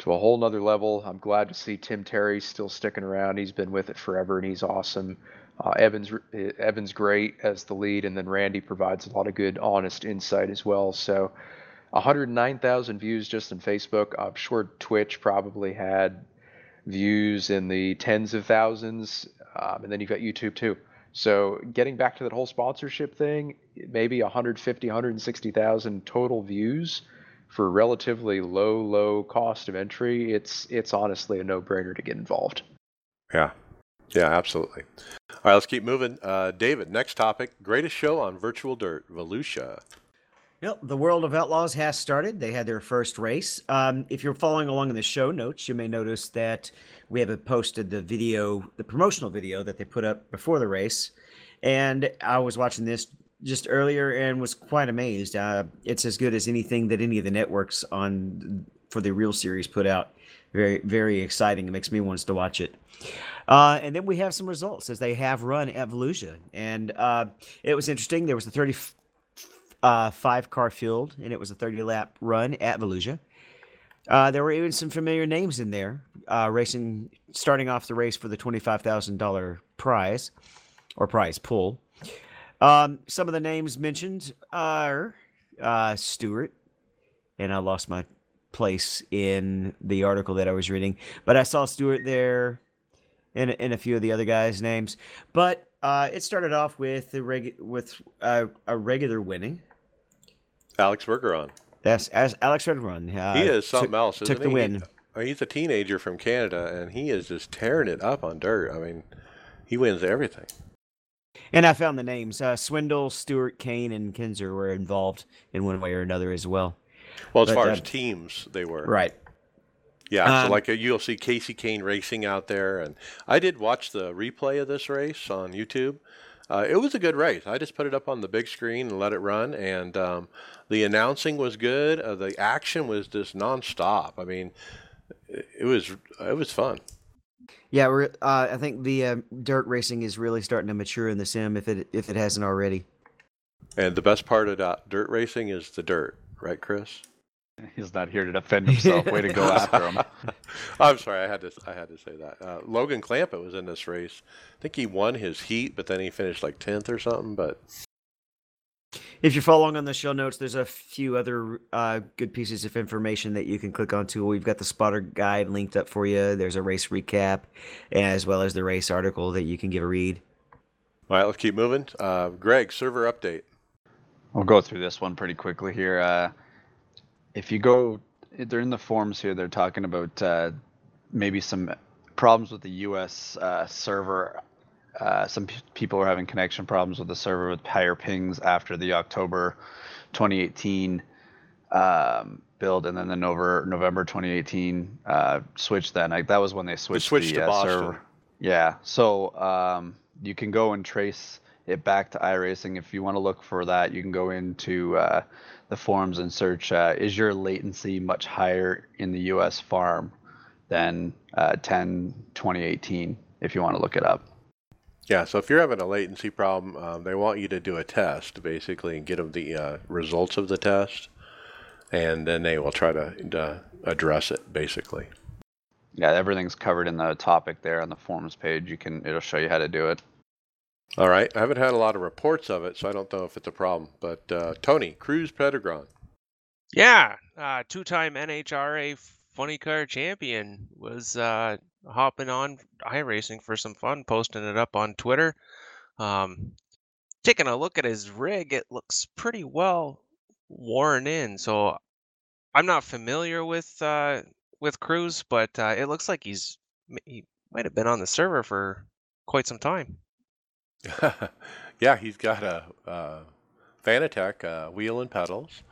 to a whole nother level. I'm glad to see Tim Terry still sticking around. He's been with it forever, and he's awesome. Uh, Evans uh, Evans great as the lead, and then Randy provides a lot of good, honest insight as well. So, 109,000 views just on Facebook. I'm sure Twitch probably had views in the tens of thousands, um, and then you've got YouTube too. So getting back to that whole sponsorship thing, maybe 150, 160,000 total views for relatively low, low cost of entry. It's it's honestly a no-brainer to get involved. Yeah. Yeah, absolutely. All right, let's keep moving. Uh, David, next topic greatest show on virtual dirt, Volusia. Yep, the World of Outlaws has started. They had their first race. Um, if you're following along in the show notes, you may notice that we haven't posted the video, the promotional video that they put up before the race. And I was watching this just earlier and was quite amazed. Uh, it's as good as anything that any of the networks on for the real series put out. Very, very exciting. It makes me want to watch it. Uh, and then we have some results as they have run at Volusia. And uh, it was interesting. There was a 35 uh, car field, and it was a 30 lap run at Volusia. Uh, there were even some familiar names in there, uh, racing, starting off the race for the $25,000 prize or prize pool. Um, some of the names mentioned are uh, Stewart, and I lost my place in the article that I was reading, but I saw Stewart there and, and a few of the other guys' names. But uh, it started off with a reg- with uh, a regular winning. Alex Bergeron. Yes, as Alex Bergeron. Uh, he is something took, else. Took the he? win. He's a teenager from Canada, and he is just tearing it up on dirt. I mean, he wins everything. And I found the names. Uh, Swindell, Stewart, Kahne, and Kinser were involved in one way or another as well. Well, as But, far uh, as teams, they were. Right. Yeah, Um, so like uh, you'll see Kasey Kahne racing out there, and I did watch the replay of this race on YouTube. Uh, it was a good race. I just put it up on the big screen and let it run, and um, the announcing was good. Uh, the action was just nonstop. I mean, it, was it was fun. Yeah, we're. Uh, I think the uh, dirt racing is really starting to mature in the sim, if it if it hasn't already. And the best part about dirt racing is the dirt, right, Chris? He's not here to defend himself. Way to go after him. I'm sorry, I had to I had to say that. Uh, Logan Clampitt was in this race. I think he won his heat, but then he finished like tenth or something. But If you're following on the show notes, there's a few other uh, good pieces of information that you can click onto. We've got the spotter guide linked up for you. There's a race recap, as well as the race article that you can give a read. all right, let's keep moving. Uh, Greg, server update. We'll go through this one pretty quickly here. Uh, if you go, they're in the forums here. They're talking about uh, maybe some problems with the U.S. Uh, server. Uh, some p- people are having connection problems with the server with higher pings after the October 2018 um, build, and then the November November 2018 uh, switch. Then like that was when they switched, they switched the to uh, Boston. server. Yeah, so um, you can go and trace it back to iRacing. If you want to look for that, you can go into uh, the forums and search uh, is your latency much higher in the US farm than uh, 10 2018 if you want to look it up. Yeah, so if you're having a latency problem, um, they want you to do a test basically and get them the uh, results of the test, and then they will try to uh, address it basically. Yeah, everything's covered in the topic there on the forums page. You can it'll show you how to do it. All right, I haven't had a lot of reports of it, so I don't know if it's a problem. But uh, Tony Cruz Pedregon, Yeah, uh, two-time NHRA funny car champion was uh, hopping on iRacing for some fun, posting it up on Twitter. Um, taking a look at his rig, it looks pretty well worn in. So I'm not familiar with uh, with Cruz, but uh, it looks like he's he might have been on the server for quite some time. Yeah, he's got a uh, Fanatec uh, wheel and pedals.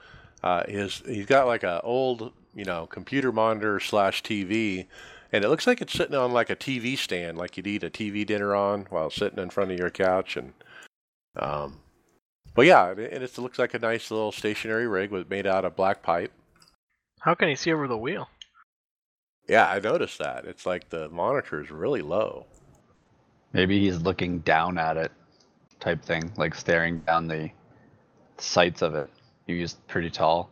Uh, his he's got like a old you know computer monitor slash TV, and it looks like it's sitting on like a TV stand, like you'd eat a TV dinner on while sitting in front of your couch. And um, but yeah, and it, it looks like a nice little stationary rig with made out of black pipe. How can he see over the wheel? Yeah, I noticed that. It's like the monitor is really low. Maybe he's looking down at it, type thing, like staring down the sights of it. He's pretty tall.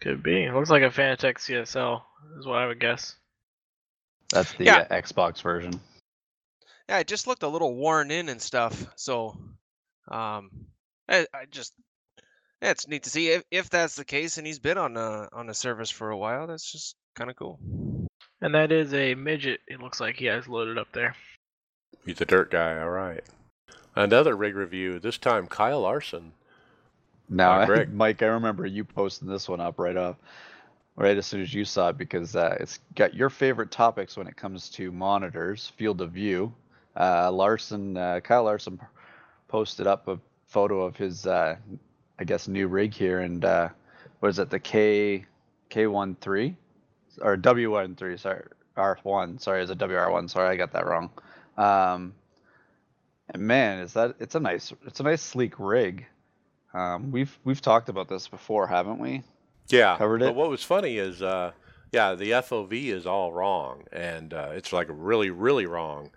Could be. It looks like a Fanatec CSL, is what I would guess. That's the Yeah. uh, Xbox version. Yeah, it just looked a little worn in and stuff. So, um, I, I just, yeah, it's neat to see if, if that's the case, and he's been on a on a service for a while. That's just kind of cool. And that is a midget. It looks like he has loaded up there. He's a dirt guy, all right. Another rig review. This time, Kyle Larson. Now, Greg. Mike, I remember you posting this one up right up, right as soon as you saw it, because uh, it's got your favorite topics when it comes to monitors, field of view. Uh, Larson, uh, Kyle Larson, posted up a photo of his, uh, I guess, new rig here, and uh, what is it, the K K13 or W13? Sorry, R1. Sorry, is it WR1? Sorry, I got that wrong. Um, and man, is that it's a nice, it's a nice sleek rig. Um, we've we've talked about this before, haven't we? Yeah. Covered it. But what was funny is, uh, yeah, the FOV is all wrong, and uh, it's like really, really wrong.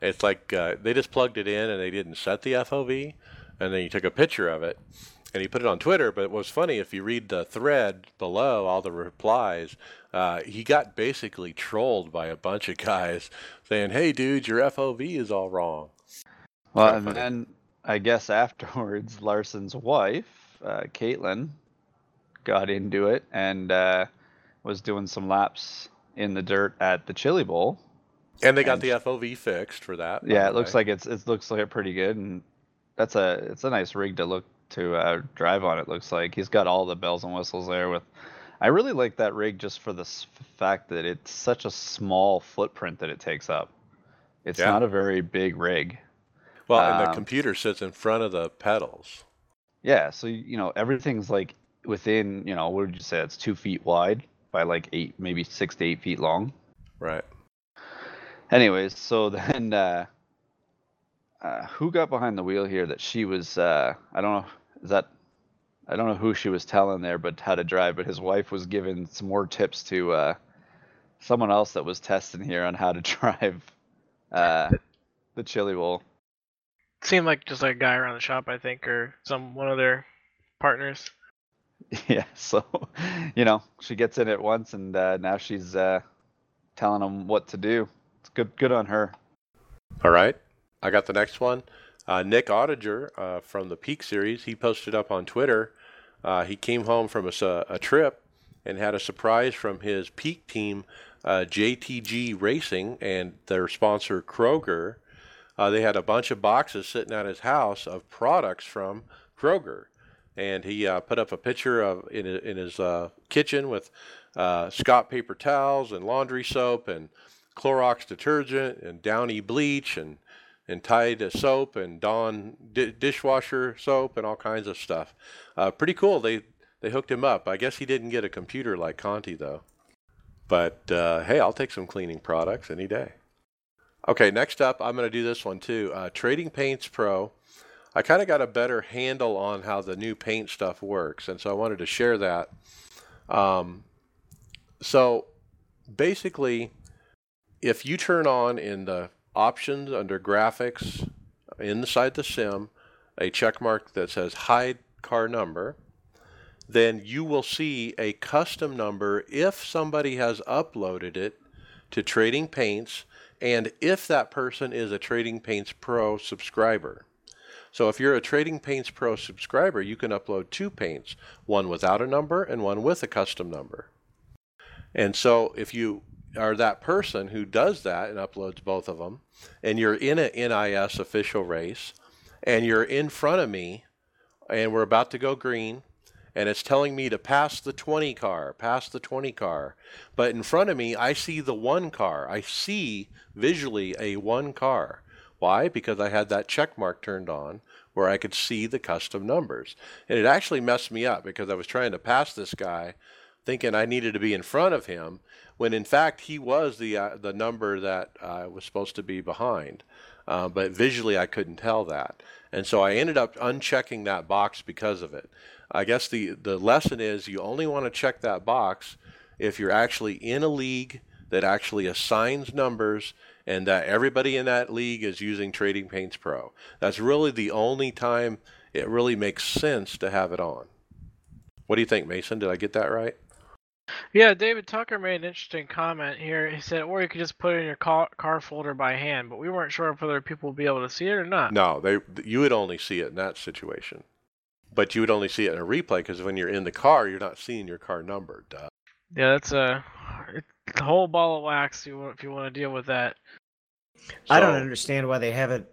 It's like uh, they just plugged it in and they didn't set the FOV, and then you took a picture of it and he put it on Twitter. But what's funny, if you read the thread below, all the replies, uh, he got basically trolled by a bunch of guys saying, "Hey, dude, your FOV is all wrong." Well, and then I guess afterwards, Larson's wife, uh, Katelyn, got into it and uh, was doing some laps in the dirt at the Chili Bowl. And they got And- the FOV fixed for that. Yeah, it looks way. like it's it looks like it pretty good, and that's a it's a nice rig to look to uh, drive on. It looks like he's got all the bells and whistles there. With, I really like that rig just for the fact that it's such a small footprint that it takes up. It's Yeah. not a very big rig. well, and the um, computer sits in front of the pedals. Yeah, so you know everything's like within you know what would you say? It's two feet wide by like eight, maybe six to eight feet long. Right. Anyways, so then uh, uh, who got behind the wheel here? That she was uh, I don't know. Is that I don't know who she was telling there, but how to drive. But his wife was giving some more tips to uh, someone else that was testing here on how to drive uh, the chili bowl. Seemed like just like a guy around the shop, I think, or some one of their partners. Yeah, so you know she gets in it once, and uh, now she's uh, telling him what to do. It's good, good on her. All right. I got the next one. Uh, Nick Ottinger uh, from the Peak Series, he posted up on Twitter. Uh, he came home from a trip and had a surprise from his Peak team, uh, JTG Racing, and their sponsor, Kroger. Uh, they had a bunch of boxes sitting at his house of products from Kroger. And he uh, put up a picture of in, in his kitchen with Scott paper towels and laundry soap and Clorox detergent and Downy bleach and and Tide soap and Dawn di- dishwasher soap and all kinds of stuff. Uh, pretty cool. They they hooked him up. I guess he didn't get a computer like Conti though. But uh, hey, I'll take some cleaning products any day. Okay, next up, I'm going to do this one too. Uh, Trading Paints Pro. I kind of got a better handle on how the new paint stuff works, and so I wanted to share that. Um, so basically, if you turn on in the options under graphics inside the sim a check mark that says hide car number, then you will see a custom number if somebody has uploaded it to Trading Paints and if that person is a Trading Paints Pro subscriber. So if you're a Trading Paints Pro subscriber, you can upload two paints, one without a number and one with a custom number. And so if you are that person who does that and uploads both of them, and you're in an NiS official race, and you're in front of me, and we're about to go green, and it's telling me to pass the 20 car, pass the 20 car. But in front of me, I see the one car. I see visually a one car. Why? Because I had that check mark turned on where I could see the custom numbers. And it actually messed me up because I was trying to pass this guy thinking I needed to be in front of him when in fact he was the uh, the number that I was supposed to be behind. Uh, but visually I couldn't tell that. And so I ended up unchecking that box because of it. I guess the, the lesson is you only want to check that box if you're actually in a league that actually assigns numbers and that everybody in that league is using Trading Paints Pro. That's really the only time it really makes sense to have it on. What do you think, Mason? Did I get that right? Yeah, David Tucker made an interesting comment here. He said, or you could just put it in your car, car folder by hand, but we weren't sure if whether people would be able to see it or not. No, they you would only see it in that situation. But you would only see it in a replay because when you're in the car, you're not seeing your car number. Duh. Yeah, that's a it's a whole ball of wax you if you want to deal with that. I don't understand why they have it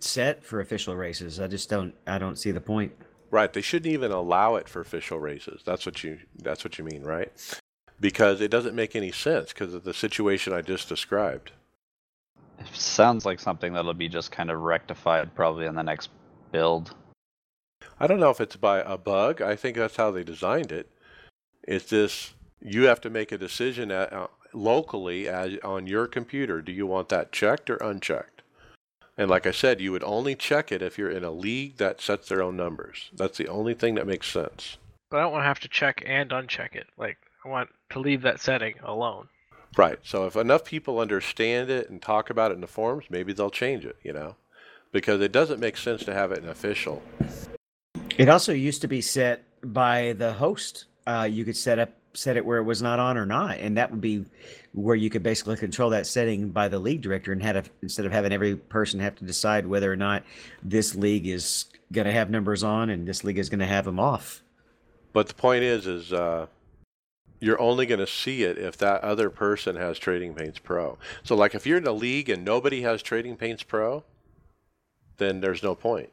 set for official races. I just don't. I don't see the point. Right, they shouldn't even allow it for official races. That's what you that's what you mean, right? Because it doesn't make any sense because of the situation I just described. It sounds like something that'll be just kind of rectified probably in the next build. I don't know if it's by a bug. I think that's how they designed it. It's this you have to make a decision at, uh, locally as, on your computer. Do you want that checked or unchecked? And like I said, you would only check it if you're in a league that sets their own numbers. That's the only thing that makes sense. But I don't want to have to check and uncheck it. Like I want to leave that setting alone. Right. So if enough people understand it and talk about it in the forums, maybe they'll change it, you know? Because it doesn't make sense to have it in official. It also used to be set by the host. Uh, you could set up set it where it was not on or not, and that would be where you could basically control that setting by the league director, and had a, instead of having every person have to decide whether or not this league is going to have numbers on and this league is going to have them off. But the point is, is uh, you're only going to see it if that other person has Trading Paints Pro. So, like, if you're in a league and nobody has Trading Paints Pro, then there's no point.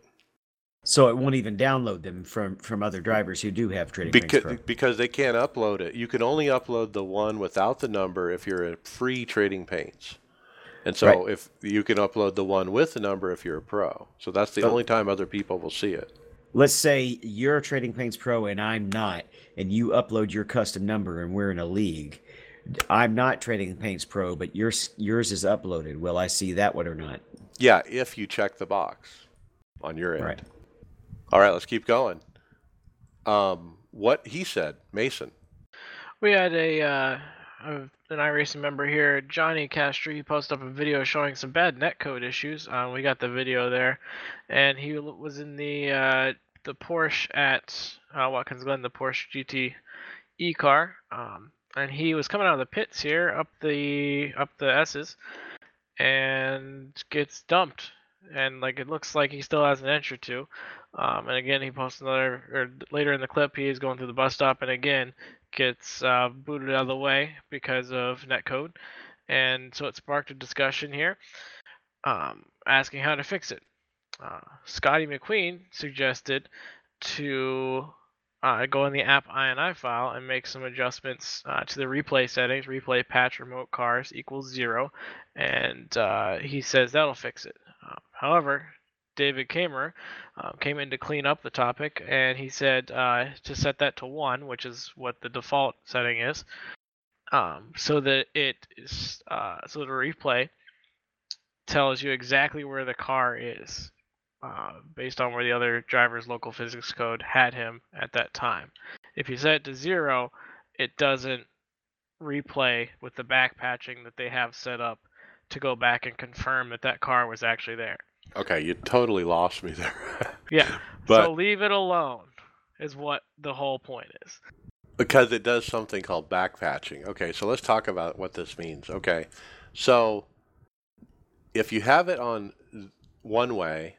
So it won't even download them from from other drivers who do have Trading Paints Because, Pro. because they can't upload it. You can only upload the one without the number if you're a free Trading Paints. And so Right. if you can upload the one with the number if you're a pro. So that's the So- only time other people will see it. Let's say you're a Trading Paints Pro and I'm not, and you upload your custom number and we're in a league. I'm not Trading Paints Pro, but yours yours is uploaded. Will I see that one or not? Yeah, if you check the box on your end. Right. All right, let's keep going. Um, what he said, Mason. We had a, uh, an iRacing member here, Johnny Castro. He posted up a video showing some bad netcode issues. Uh, we got the video there, and he was in the uh, the Porsche at uh, Watkins Glen, the Porsche GT E car, um, and he was coming out of the pits here up the up the S's, and gets dumped. And like it looks like he still has an inch or two. Um, and again, he posts another, or later in the clip, he is going through the bus stop, and again, gets uh, booted out of the way because of netcode. And so it sparked a discussion here um, asking how to fix it. Uh, Scotty McQueen suggested to uh, go in the app INI file and make some adjustments uh, to the replay settings. Replay patch remote cars equals zero, and uh, he says that'll fix it. Uh, however, David Kaemmer uh, came in to clean up the topic, and he said uh, to set that to one, which is what the default setting is, um, so that it is uh, so the replay tells you exactly where the car is, uh, based on where the other driver's local physics code had him at that time. If you set it to zero, it doesn't replay with the back patching that they have set up to go back and confirm that that car was actually there. Okay, you totally lost me there. Yeah. But so leave it alone is what the whole point is. because it does something called backpatching. Okay, so let's talk about what this means. Okay, so if you have it on one way,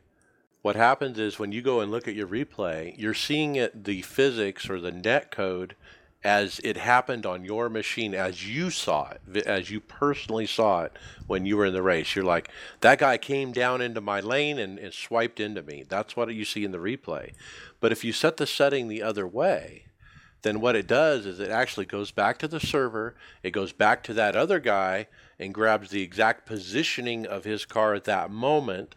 what happens is when you go and look at your replay, you're seeing it the physics or the net code as it happened on your machine as you saw it, as you personally saw it when you were in the race. You're like, that guy came down into my lane and, and swiped into me. That's what you see in the replay. But if you set the setting the other way, then what it does is it actually goes back to the server, it goes back to that other guy and grabs the exact positioning of his car at that moment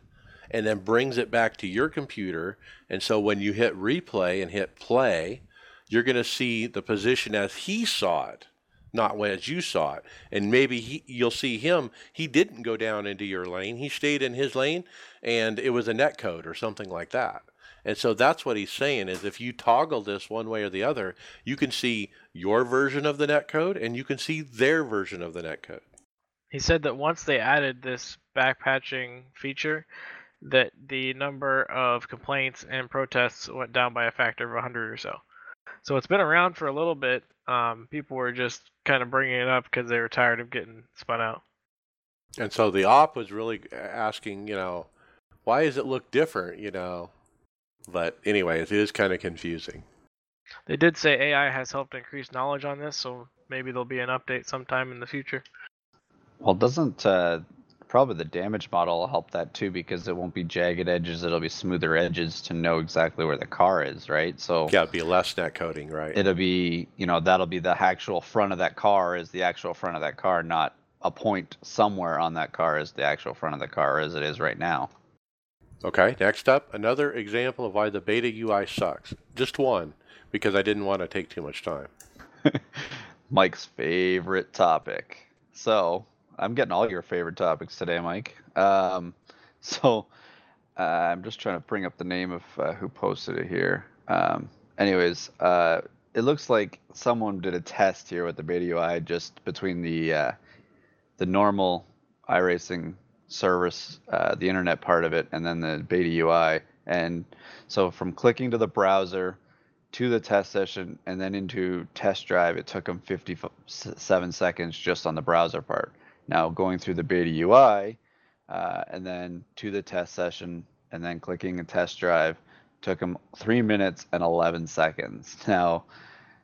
and then brings it back to your computer. And so when you hit replay and hit play, you're going to see the position as he saw it, not as you saw it. And maybe he, you'll see him, he didn't go down into your lane, he stayed in his lane, and it was a net code or something like that. And so that's what he's saying is if you toggle this one way or the other, you can see your version of the net code and you can see their version of the net code. He said that once they added this backpatching feature, that the number of complaints and protests went down by a factor of 100 or so. So it's been around for a little bit. Um, people were just kind of bringing it up because they were tired of getting spun out. And so the op was really asking, you know, why does it look different, you know? But anyway, it is kind of confusing. They did say AI has helped increase knowledge on this, so maybe there'll be an update sometime in the future. Well, doesn't uh, probably the damage model will help that too because it won't be jagged edges; it'll be smoother edges to know exactly where the car is, right? So Yeah, it'd be less net coding, right? it'll be, you know, that'll be the actual front of that car is the actual front of that car, not a point somewhere on that car is the actual front of the car as it is right now. Okay, next up, another example of why the beta UI sucks. Just one, because I didn't want to take too much time. Mike's favorite topic. So I'm getting all your favorite topics today, Mike. Um, So uh, I'm just trying to bring up the name of uh, who posted it here. Um, anyways, uh, it looks like someone did a test here with the Beta UI just between the uh, the normal iRacing service, uh, the internet part of it, and then the Beta UI. And so from clicking to the browser to the test session and then into test drive, it took them 57 seconds just on the browser part. Now going through the Beta UI uh, and then to the test session and then clicking a test drive took them three minutes and 11 seconds. Now,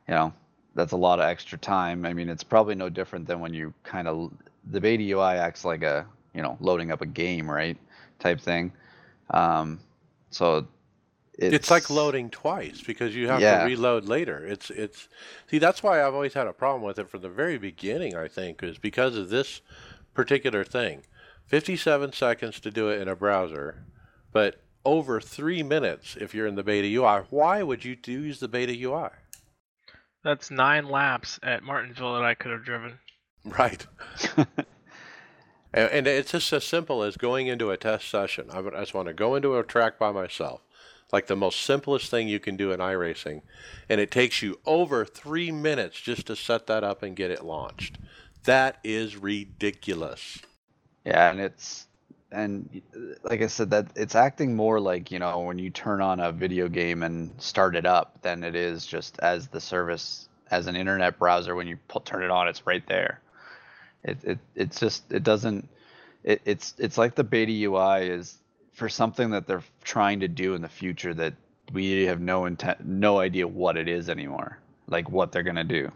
you know, that's a lot of extra time. I mean, it's probably no different than when you kind of, the beta UI acts like a, you know, loading up a game, right? Type thing. Um, so it's, it's like loading twice because you have yeah. to reload later. It's, it's, see, that's why I've always had a problem with it from the very beginning, I think, is because of this particular thing. 57 seconds to do it in a browser, but over three minutes if you're in the beta UI. Why would you use the beta UI? That's nine laps at Martinsville that I could have driven. Right. and, and, it's just as simple as going into a test session. I, I just want to go into a track by myself. Like the most simplest thing you can do in iRacing. And it takes you over three minutes just to set that up and get it launched. That is ridiculous. Yeah, and it's and like I said, that it's acting more like you know when you turn on a video game and start it up than it is just as the service as an internet browser. When you pull, turn it on, it's right there. It it it's just it doesn't. It, it's it's like the beta UI is for something that they're trying to do in the future that we have no intent, no idea what it is anymore. Like what they're gonna do.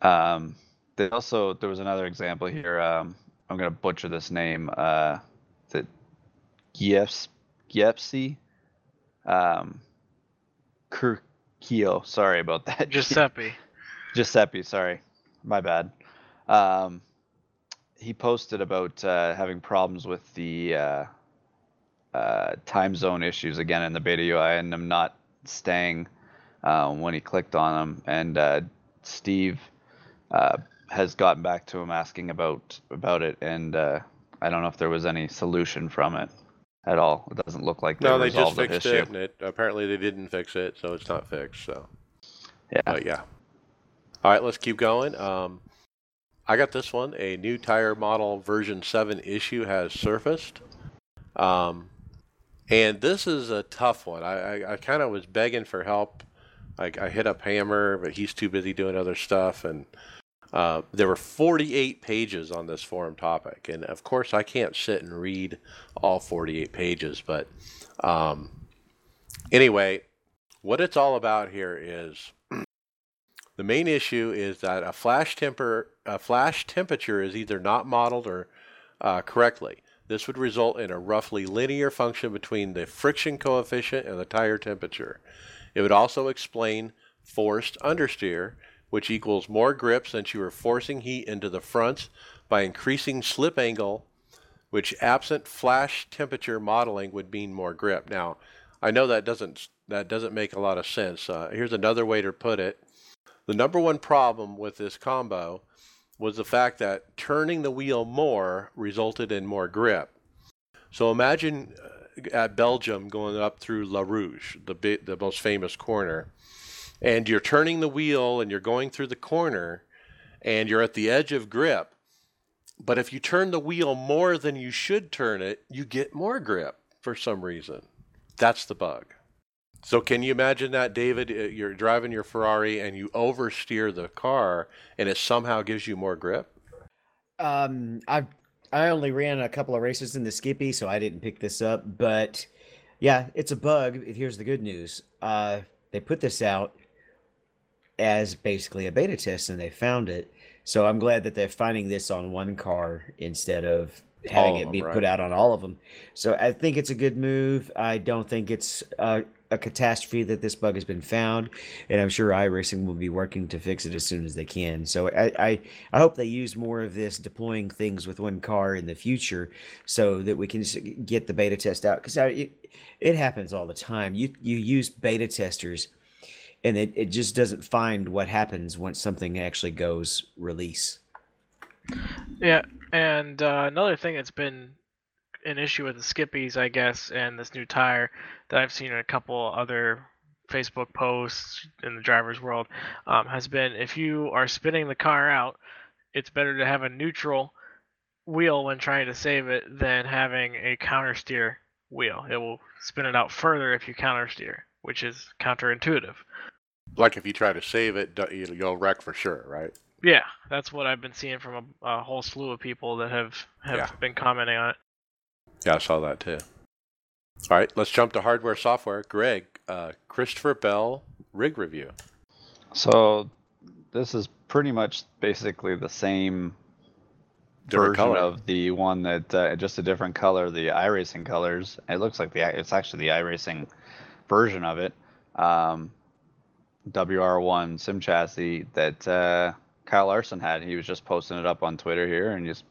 Um, they also there was another example here. Um, I'm gonna butcher this name. Uh, that Giepsi, um. Sorry about that. Giuseppe. Giuseppe. Sorry, my bad. Um, he posted about uh, having problems with the uh, uh, time zone issues again in the beta UI and them not staying um, when he clicked on them. And uh, Steve uh, has gotten back to him asking about about it, and uh, I don't know if there was any solution from it at all. It doesn't look like they no, they just fixed it, and it apparently they didn't fix it, so it's not fixed. So yeah, but yeah. All right, let's keep going. Um, I got this one. A new tire model version seven issue has surfaced. Um, and this is a tough one. I, I, I kind of was begging for help. I, I hit up Hammer, but he's too busy doing other stuff, and uh, there were 48 pages on this forum topic, and of course, I can't sit and read all 48 pages. But um, anyway, what it's all about here is the main issue is that a flash temper a flash temperature is either not modeled or uh, correctly. This would result in a roughly linear function between the friction coefficient and the tire temperature. It would also explain forced understeer which equals more grip since you are forcing heat into the fronts by increasing slip angle, which absent flash temperature modeling would mean more grip. Now, I know that doesn't that doesn't make a lot of sense. Uh, here's another way to put it. The number one problem with this combo was the fact that turning the wheel more resulted in more grip. So imagine uh, at Belgium going up through La Rouge, the the most famous corner and you're turning the wheel and you're going through the corner and you're at the edge of grip. But if you turn the wheel more than you should turn it, you get more grip for some reason. That's the bug. So can you imagine that, David? Uh, you're driving your Ferrari and you oversteer the car, and it somehow gives you more grip. Um, I I only ran a couple of races in the Skippy, so I didn't pick this up. But yeah, it's a bug. Here's the good news. Uh, they put this out as basically a beta test and they found it. So I'm glad that they're finding this on one car instead of having it be right. put out on all of them. So I think it's a good move. I don't think it's a, a, catastrophe that this bug has been found, and I'm sure iRacing will be working to fix it as soon as they can. So I, I, I hope they use more of this deploying things with one car in the future, so that we can get the beta test out because it, it happens all the time. You you use beta testers and it, it just doesn't find what happens once something actually goes release. Yeah, and uh, another thing that's been an issue with the skippies, I guess, and this new tire that I've seen in a couple other Facebook posts in the driver's world um, has been if you are spinning the car out, it's better to have a neutral wheel when trying to save it than having a counter steer wheel. It will spin it out further if you counter steer, which is counterintuitive. Like if you try to save it, you'll wreck for sure, right? Yeah, that's what I've been seeing from a, a whole slew of people that have have Yeah. been commenting on it. Yeah, I saw that too. All right, let's jump to hardware software. Greg, uh, Christopher Bell rig review. So this is pretty much basically the same Different version color. of the one that uh, just a different color, the iRacing colors. It looks like the it's actually the iRacing version of it. Um, WR1 sim chassis that uh, Kyle Larson had. He was just posting it up on Twitter here and just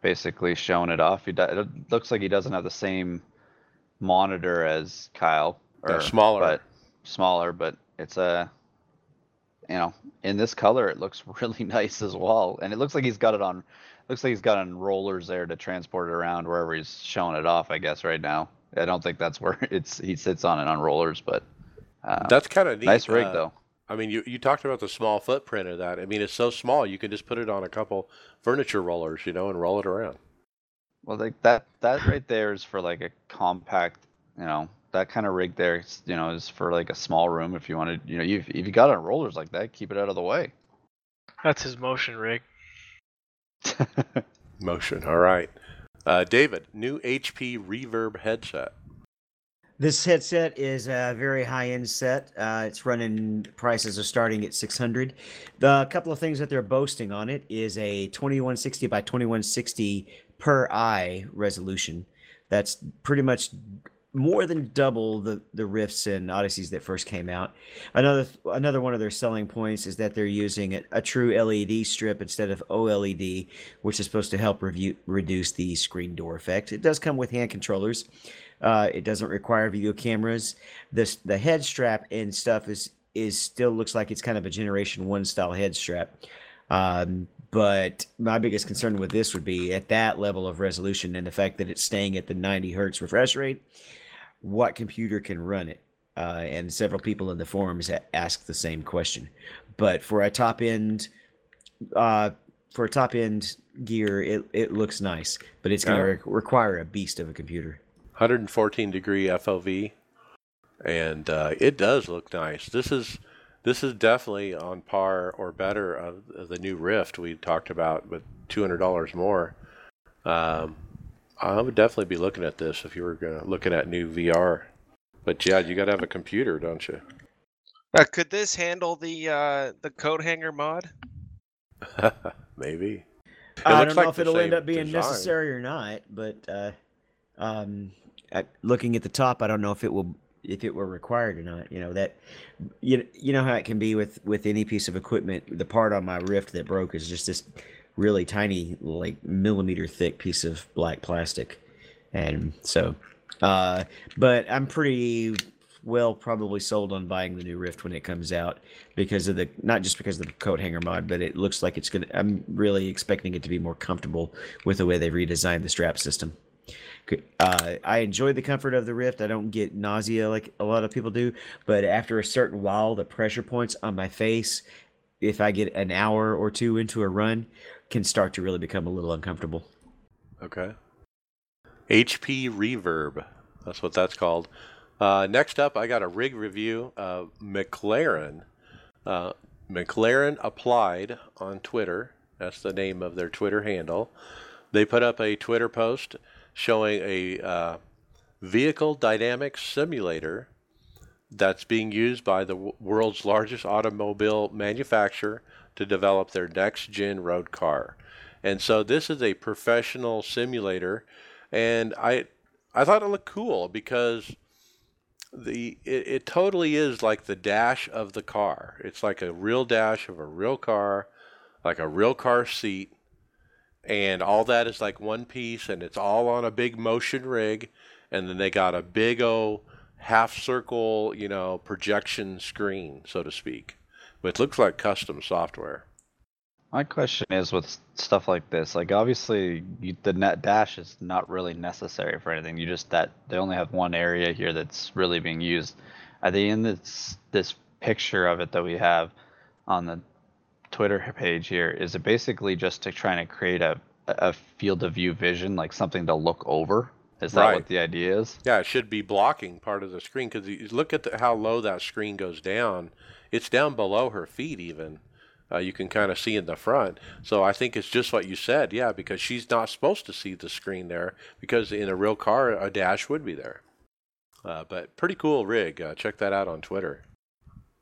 basically showing it off. He do, it looks like he doesn't have the same monitor as Kyle, Yeah, or smaller. but smaller. But it's a you know in this color it looks really nice as well, and it looks like he's got it on. Looks like he's got on rollers there to transport it around wherever he's showing it off. I guess right now. I don't think that's where it's he sits on it on rollers, but uh, That's kind of neat. nice rig uh, though. I mean, you, you talked about the small footprint of that. I mean, it's so small you can just put it on a couple furniture rollers, you know, and roll it around. Well, like that that right there is for like a compact, you know, that kind of rig there, you know, is for like a small room if you wanted, you know, you if you got on rollers like that, keep it out of the way. That's his motion rig. Motion. All right. Uh, David, new HP Reverb headset. This headset is a very high-end set. Uh, it's running prices are starting at 600. The couple of things that they're boasting on it is a 2160 by 2160 per eye resolution. That's pretty much more than double the the Rifts and Odysseys that first came out. Another another one of their selling points is that they're using a, a true LED strip instead of OLED, which is supposed to help review, reduce the screen door effect. It does come with hand controllers. Uh, it doesn't require video cameras. This the head strap and stuff is is still looks like it's kind of a generation one style head strap. Um, but my biggest concern with this would be at that level of resolution and the fact that it's staying at the 90 hertz refresh rate. What computer can run it? Uh, and several people in the forums asked the same question. But for a top end, uh, for a top end gear, it, it looks nice, but it's going to re- require a beast of a computer. 114 degree FOV, and uh, it does look nice. This is this is definitely on par or better of, of the new Rift we talked about, with $200 more. Um, I would definitely be looking at this if you were gonna, looking at new VR. But yeah, you got to have a computer, don't you? Uh, could this handle the uh, the coat hanger mod? Maybe. It I don't know like if it'll end up being design. necessary or not, but uh, um, at, looking at the top, I don't know if it will if it were required or not. You know that you you know how it can be with with any piece of equipment. The part on my Rift that broke is just this really tiny, like millimeter thick piece of black plastic, and so. Uh, but I'm pretty well probably sold on buying the new Rift when it comes out because of the not just because of the coat hanger mod, but it looks like it's gonna. I'm really expecting it to be more comfortable with the way they've redesigned the strap system. Uh, I enjoy the comfort of the Rift. I don't get nausea like a lot of people do, but after a certain while, the pressure points on my face, if I get an hour or two into a run, can start to really become a little uncomfortable. Okay. HP Reverb. That's what that's called. Uh, next up, I got a rig review of McLaren. Uh, McLaren Applied on Twitter. That's the name of their Twitter handle. They put up a Twitter post showing a uh, vehicle dynamics simulator that's being used by the w- world's largest automobile manufacturer to develop their next gen road car. And so this is a professional simulator and I I thought it looked cool because the it, it totally is like the dash of the car. It's like a real dash of a real car, like a real car seat, and all that is like one piece, and it's all on a big motion rig, and then they got a big o half circle, you know, projection screen, so to speak, which looks like custom software. My question is with stuff like this, like obviously you, the net dash is not really necessary for anything. You just that they only have one area here that's really being used. at the end this this picture of it that we have on the Twitter page here? Is it basically just to trying to create a a field of view vision, like something to look over? Is that Right. what the idea is? Yeah, it should be blocking part of the screen because you look at the, how low that screen goes down. It's down below her feet, even. Uh, you can kind of see in the front. So I think it's just what you said. Yeah, because she's not supposed to see the screen there because in a real car, a dash would be there. Uh, but pretty cool rig. Uh, check that out on Twitter.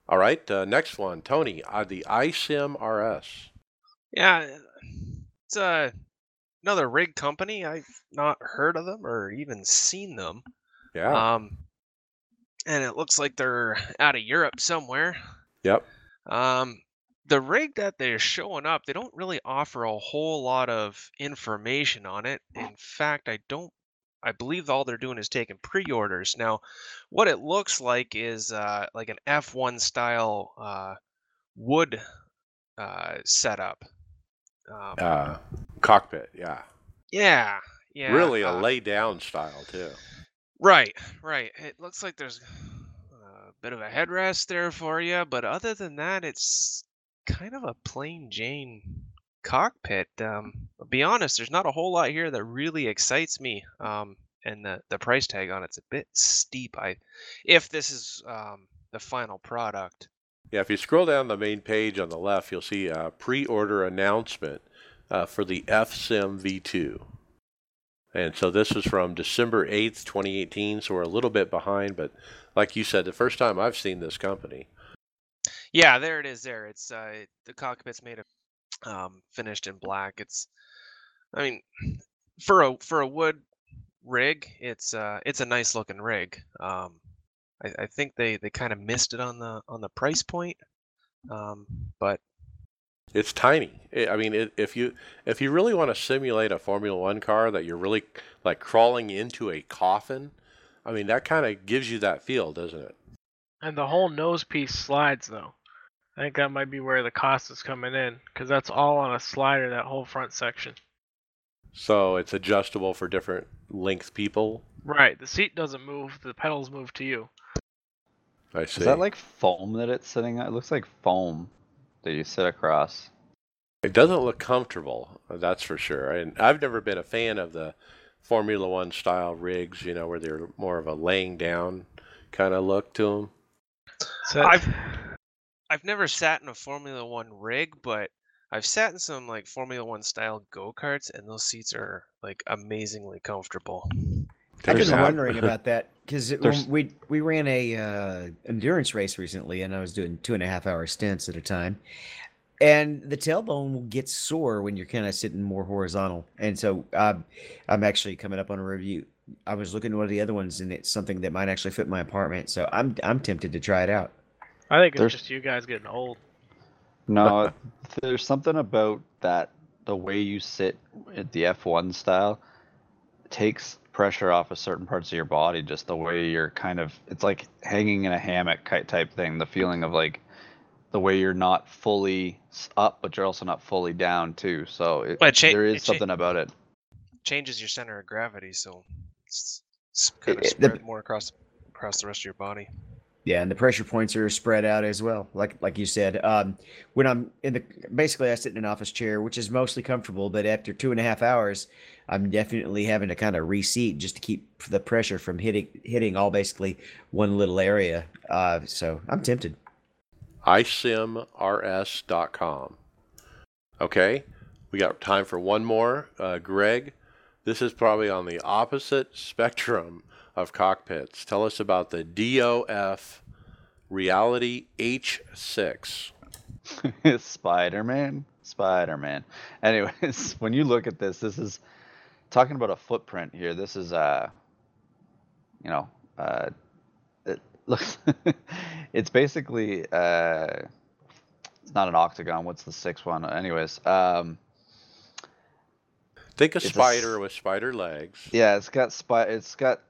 All right, uh, next one, Tony, uh, the iSim RS. Yeah, it's uh, another rig company. I've not heard of them or even seen them. Yeah. Um, and it looks like they're out of Europe somewhere. yep. Um, the rig that they're showing up, they don't really offer a whole lot of information on it. In fact, I don't. I believe all they're doing is taking pre-orders. Now, what it looks like is uh, like an F1 style uh, wood uh, setup. Um, Uh, cockpit. Yeah. yeah, yeah. really a uh, lay down style too. Right, right. It looks like there's a bit of a headrest there for you, but other than that, it's kind of a plain Jane cockpit. Um, I'll be honest, there's not a whole lot here that really excites me. Um, and the the price tag on it's a bit steep. I, if this is um the final product. Yeah, if you scroll down the main page on the left, you'll see a pre-order announcement uh, for the FSIM V2. And so this is from December 8th, 2018, so we're a little bit behind, but like you said, the first time I've seen this company. Yeah, there it is. There, it's uh, the cockpit's made of um, finished in black. It's, I mean, for a for a wood rig, it's uh, it's a nice looking rig. Um, I, I think they they kind of missed it on the on the price point, um, but It's tiny. I I mean, it, if you if you really want to simulate a Formula One car that you're really like crawling into a coffin, I mean, that kind of gives you that feel, doesn't it? And the whole nose piece slides though. I think that might be where the cost is coming in because that's all on a slider. That whole front section. So it's adjustable for different length people. Right. The seat doesn't move. The pedals move to you. I see. Is that like foam that it's sitting on? It looks like foam that you sit across. It doesn't look comfortable, uh, that's for sure. And I've never been a fan of the Formula One style rigs, you know, where they're more of a laying down kind of look to them. So I've I've never sat in a Formula One rig, but I've sat in some like Formula One style go karts, and those seats are like amazingly comfortable. I've been nap. wondering about that because we we ran a uh, endurance race recently, and I was doing two and a half hour stints at a time, and the tailbone will get sore when you're kind of sitting more horizontal, and so um, I'm actually coming up on a review. I was looking at one of the other ones, and it's something that might actually fit my apartment, so I'm I'm tempted to try it out. I think it's there's- just you guys getting old. No, there's something about that the way you sit at the F1 style takes pressure off of certain parts of your body. Just the way you're kind of, it's like hanging in a hammock type thing. The feeling of like the way you're not fully up, but you're also not fully down too. So it, Well, it cha- there it is cha- something about it. Changes your center of gravity, so it's, it's kind of It- spread more across across the rest of your body. Yeah, and the pressure points are spread out as well, like like you said. Um, when I'm in the basically, I sit in an office chair, which is mostly comfortable, but after two and a half hours, I'm definitely having to kind of reseat just to keep the pressure from hitting hitting all basically one little area. Uh, so I'm tempted. isimrs.com. Okay, we got time for one more. Uh, Greg, this is probably on the opposite spectrum of cockpits. Tell us about the DOF Reality H6. Spider Man. Spider Man. Anyways, when you look at this, this is talking about a footprint here. This is uh you know, uh it looks it's basically uh it's not an octagon. What's the sixth one? Anyways, um Think a It's a spider with spider legs. yeah, it's got spy it's got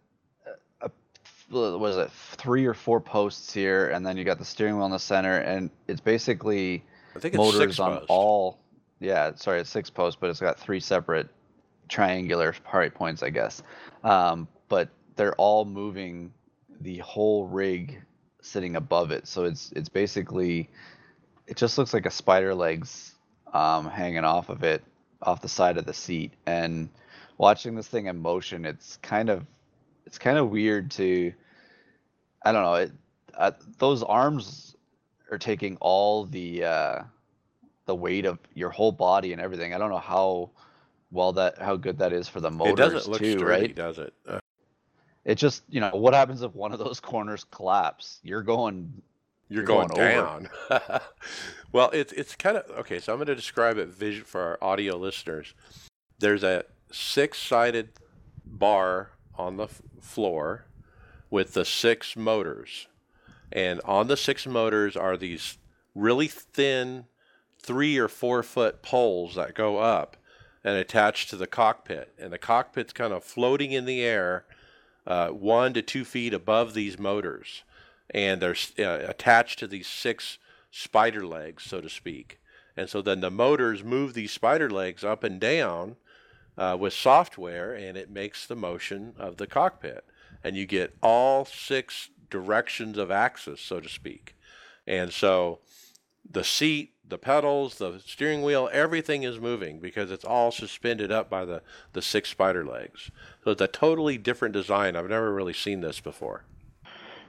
is it? Three or four posts here and then you got the steering wheel in the center and it's basically I think it's motors on post. all yeah, sorry, it's six posts, but it's got three separate triangular party points, I guess. Um, but they're all moving the whole rig sitting above it. So it's it's basically it just looks like a spider legs um, hanging off of it off the side of the seat and watching this thing in motion it's kind of it's kind of weird to i don't know it uh, those arms are taking all the uh, the weight of your whole body and everything i don't know how well that how good that is for the motors it doesn't look too sturdy, right does it? Uh, it just you know what happens if one of those corners collapse you're going You're, You're going, going down. well, it's it's kind of okay. So I'm going to describe it vision for our audio listeners. There's a six-sided bar on the f- floor with the six motors, and on the six motors are these really thin, three or four foot poles that go up and attach to the cockpit, and the cockpit's kind of floating in the air, uh, one to two feet above these motors. And they're uh, attached to these six spider legs, so to speak. And so then the motors move these spider legs up and down uh, with software, and it makes the motion of the cockpit. And you get all six directions of axis, so to speak. And so the seat, the pedals, the steering wheel, everything is moving because it's all suspended up by the, the six spider legs. So it's a totally different design. I've never really seen this before.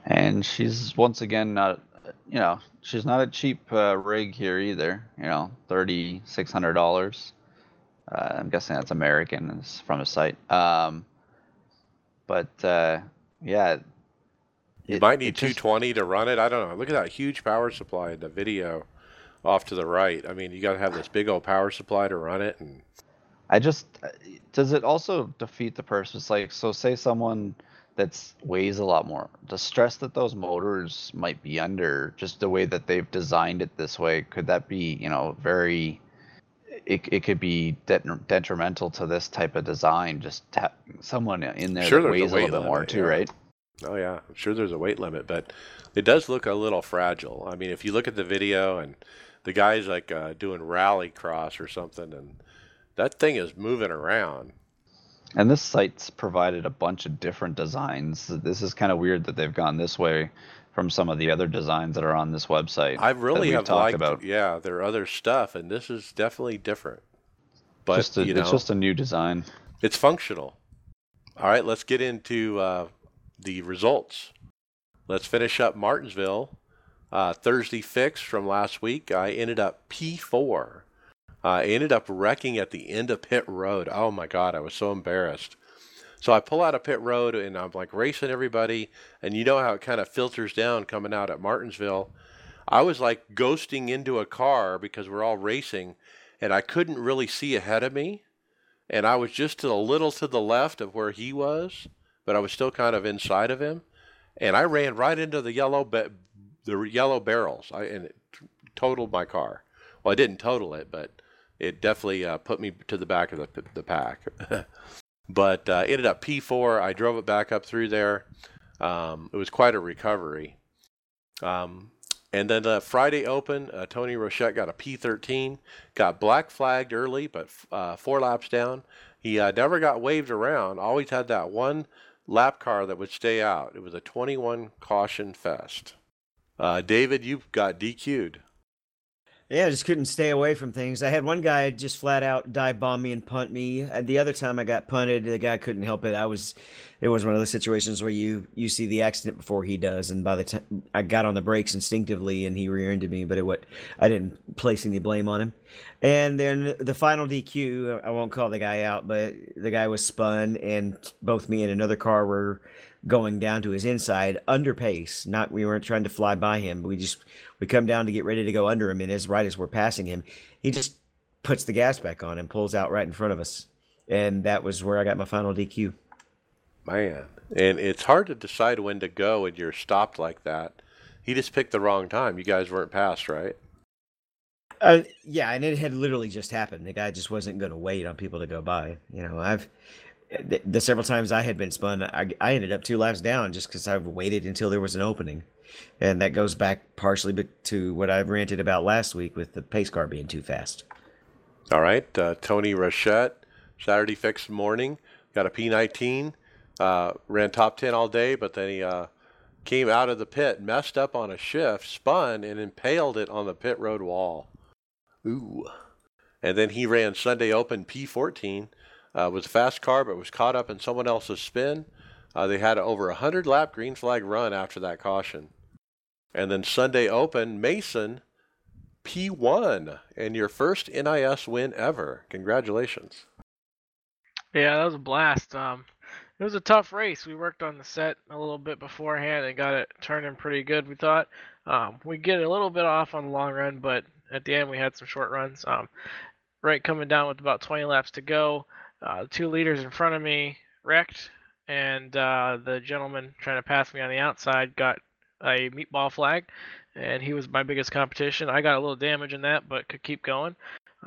and she's once again not you know she's not a cheap uh, rig here either you know thirty six hundred dollars uh, i'm guessing that's american it's from a site um, but uh, yeah You it- might need it just- 220 to run it. I don't know. Look at that huge power supply in the video off to the right. I mean, you got to have this big old power supply to run it. And I just uh, does it also defeat the purpose? Like, so say someone that's weighs a lot more. The stress that those motors might be under, just the way that they've designed it this way, could that be, you know, very? It, it could be det- detrimental to this type of design. Just ha- someone in there Sure, that a weighs a weight little bit more limit, too, yeah. right? oh yeah, I'm sure there's a weight limit, but it does look a little fragile. I mean, if you look at the video and the guy's like uh, doing rally cross or something, and that thing is moving around. And this site's provided a bunch of different designs. This is kind of weird that they've gone this way from some of the other designs that are on this website. I really have talked liked, about. yeah, their other stuff, and this is definitely different. But just a, you know, it's just a new design. It's functional. All right, let's get into uh, the results. Let's finish up Martinsville. Uh, Thursday fix from last week. I ended up P4. I ended up wrecking at the end of pit road. Oh my God, I was so embarrassed. So I pull out of pit road and I'm like racing everybody. And you know how it kind of filters down coming out at Martinsville. I was like ghosting into a car because we're all racing and I couldn't really see ahead of me and I was just a little to the left of where he was, but I was still kind of inside of him, and I ran right into the yellow ba- the yellow barrels. I and it totaled my car. Well, I didn't total it, but it definitely uh, put me to the back of the the pack. but uh, ended up P4. I drove it back up through there. Um, it was quite a recovery. Um, and then the Friday Open, uh, Tony Rochette got a P13, got black flagged early, but uh, four laps down. He uh, never got waved around. Always had that one lap car that would stay out. It was a 21 caution fest. Uh, David, you got DQ'd. Yeah, I just couldn't stay away from things. I had one guy just flat out dive bomb me and punt me. And the other time I got punted, the guy couldn't help it. I was, it was one of those situations where you you see the accident before he does, and by the time I got on the brakes instinctively, and he rear-ended me, but it what I didn't place any blame on him. And then the final DQ, I won't call the guy out, but the guy was spun, and both me and another car were going down to his inside under pace. Not we weren't trying to fly by him, but we just we come down to get ready to go under him, and as right as we're passing him, he just puts the gas back on and pulls out right in front of us. And that was where I got my final DQ. Man, and it's hard to decide when to go when you're stopped like that. He just picked the wrong time. You guys weren't passed, right? Uh, yeah, and it had literally just happened. The guy just wasn't going to wait on people to go by. You know, I've the, the several times I had been spun, I, I ended up two laps down just because I've waited until there was an opening, and that goes back partially to what I ranted about last week with the pace car being too fast. All right, uh, Tony Rochette, Saturday fixed morning, got a P19, uh, ran top 10 all day, but then he uh, came out of the pit, messed up on a shift, spun, and impaled it on the pit road wall. Ooh. And then he ran Sunday Open P14, uh, was a fast car, but was caught up in someone else's spin. Uh, they had over a 100 lap green flag run after that caution. And then Sunday Open, Mason P1 and your first NiS win ever. Congratulations. Yeah, that was a blast. Um, it was a tough race. We worked on the set a little bit beforehand and got it turning pretty good. We thought um, we get a little bit off on the long run, but at the end we had some short runs. Um, right coming down with about 20 laps to go, uh, two leaders in front of me wrecked, and uh, the gentleman trying to pass me on the outside got a meatball flag, and he was my biggest competition. I got a little damage in that, but could keep going.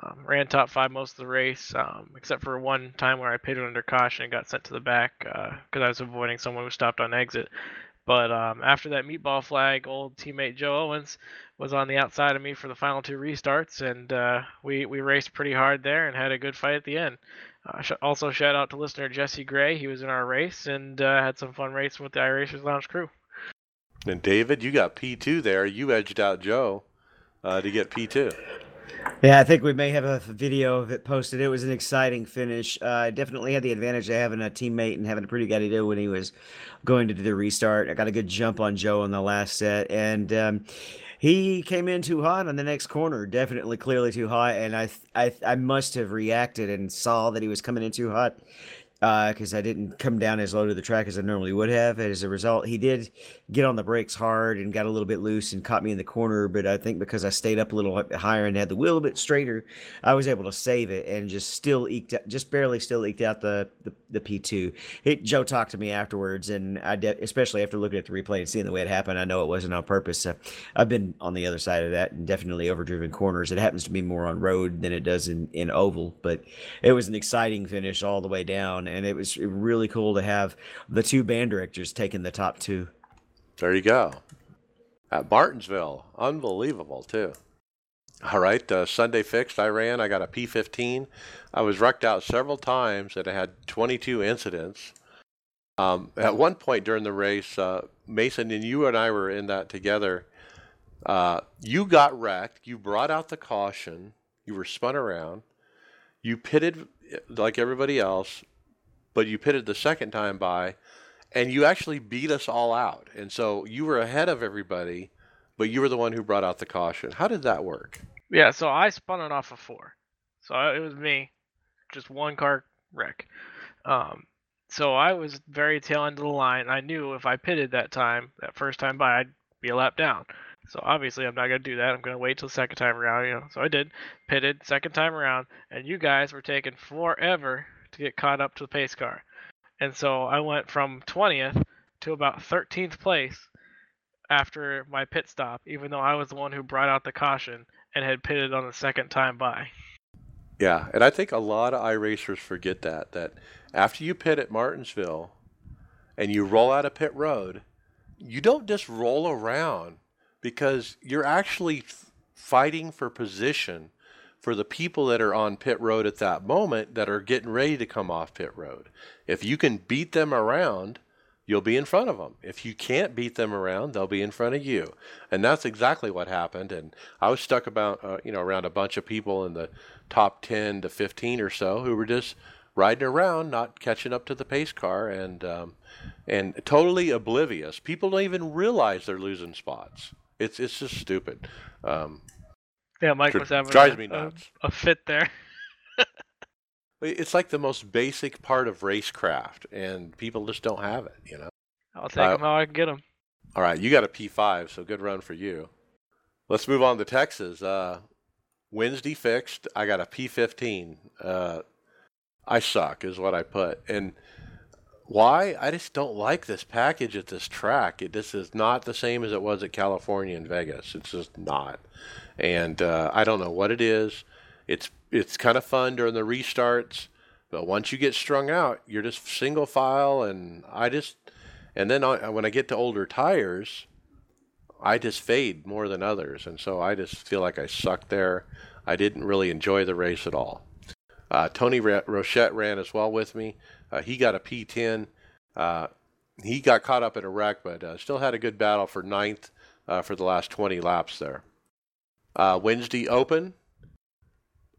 Um, ran top five most of the race, um, except for one time where I pitted under caution and got sent to the back because uh, I was avoiding someone who stopped on exit. But um, after that meatball flag, old teammate Joe Owens was on the outside of me for the final two restarts, and uh, we we raced pretty hard there and had a good fight at the end. Uh, sh- also, shout out to listener Jesse Gray. He was in our race and uh, had some fun racing with the iRacers Lounge crew. And David, you got P2 there. You edged out Joe uh, to get P2. Yeah, I think we may have a video of it posted. It was an exciting finish. Uh, I definitely had the advantage of having a teammate and having a pretty good idea when he was going to do the restart. I got a good jump on Joe on the last set, and um, he came in too hot on the next corner. Definitely, clearly too hot, and I, I, I must have reacted and saw that he was coming in too hot because uh, I didn't come down as low to the track as I normally would have. And As a result, he did get on the brakes hard and got a little bit loose and caught me in the corner. But I think because I stayed up a little higher and had the wheel a bit straighter, I was able to save it and just still eked out, just barely still eked out the the, the P2. It, Joe talked to me afterwards, and I de- especially after looking at the replay and seeing the way it happened, I know it wasn't on purpose. So I've been on the other side of that and definitely overdriven corners. It happens to be more on road than it does in in oval, but it was an exciting finish all the way down and it was really cool to have the two band directors taking the top two. There you go. At Martinsville, unbelievable too. All right, uh, Sunday fixed. I ran. I got a P15. I was wrecked out several times, and I had 22 incidents. Um, at one point during the race, uh, Mason and you and I were in that together. Uh, you got wrecked. You brought out the caution. You were spun around. You pitted like everybody else but you pitted the second time by, and you actually beat us all out. And so you were ahead of everybody, but you were the one who brought out the caution. How did that work? Yeah, so I spun it off of four. So it was me, just one car wreck. Um, so I was very tail end of the line. I knew if I pitted that time, that first time by, I'd be a lap down. So obviously I'm not gonna do that. I'm gonna wait till the second time around, you know. So I did, pitted second time around, and you guys were taking forever to get caught up to the pace car. And so I went from 20th to about 13th place after my pit stop, even though I was the one who brought out the caution and had pitted on the second time by. Yeah, and I think a lot of iRacers forget that that after you pit at Martinsville and you roll out a pit road, you don't just roll around because you're actually fighting for position for the people that are on pit road at that moment that are getting ready to come off pit road. If you can beat them around, you'll be in front of them. If you can't beat them around, they'll be in front of you. And that's exactly what happened. And I was stuck about, uh, you know, around a bunch of people in the top 10 to 15 or so who were just riding around, not catching up to the pace car, and um, and totally oblivious. People don't even realize they're losing spots. It's it's just stupid. Um, yeah, Mike was having drives a, me nuts. A, a fit there. it's like the most basic part of racecraft, and people just don't have it. You know. I'll take uh, them how I can get them. All right, you got a P5, so good run for you. Let's move on to Texas. Uh, Wednesday fixed. I got a P15. Uh, I suck, is what I put. And why? I just don't like this package at this track. It this is not the same as it was at California and Vegas. It's just not and uh, I don't know what it is. It's it's kind of fun during the restarts, but once you get strung out, you're just single file, and I just and then I, when I get to older tires, I just fade more than others, and so I just feel like I suck there. I didn't really enjoy the race at all. Uh, Tony Rochette ran as well with me. Uh, he got a P10. Uh, he got caught up in a wreck, but uh, still had a good battle for ninth uh, for the last 20 laps there. Uh, Wednesday Open,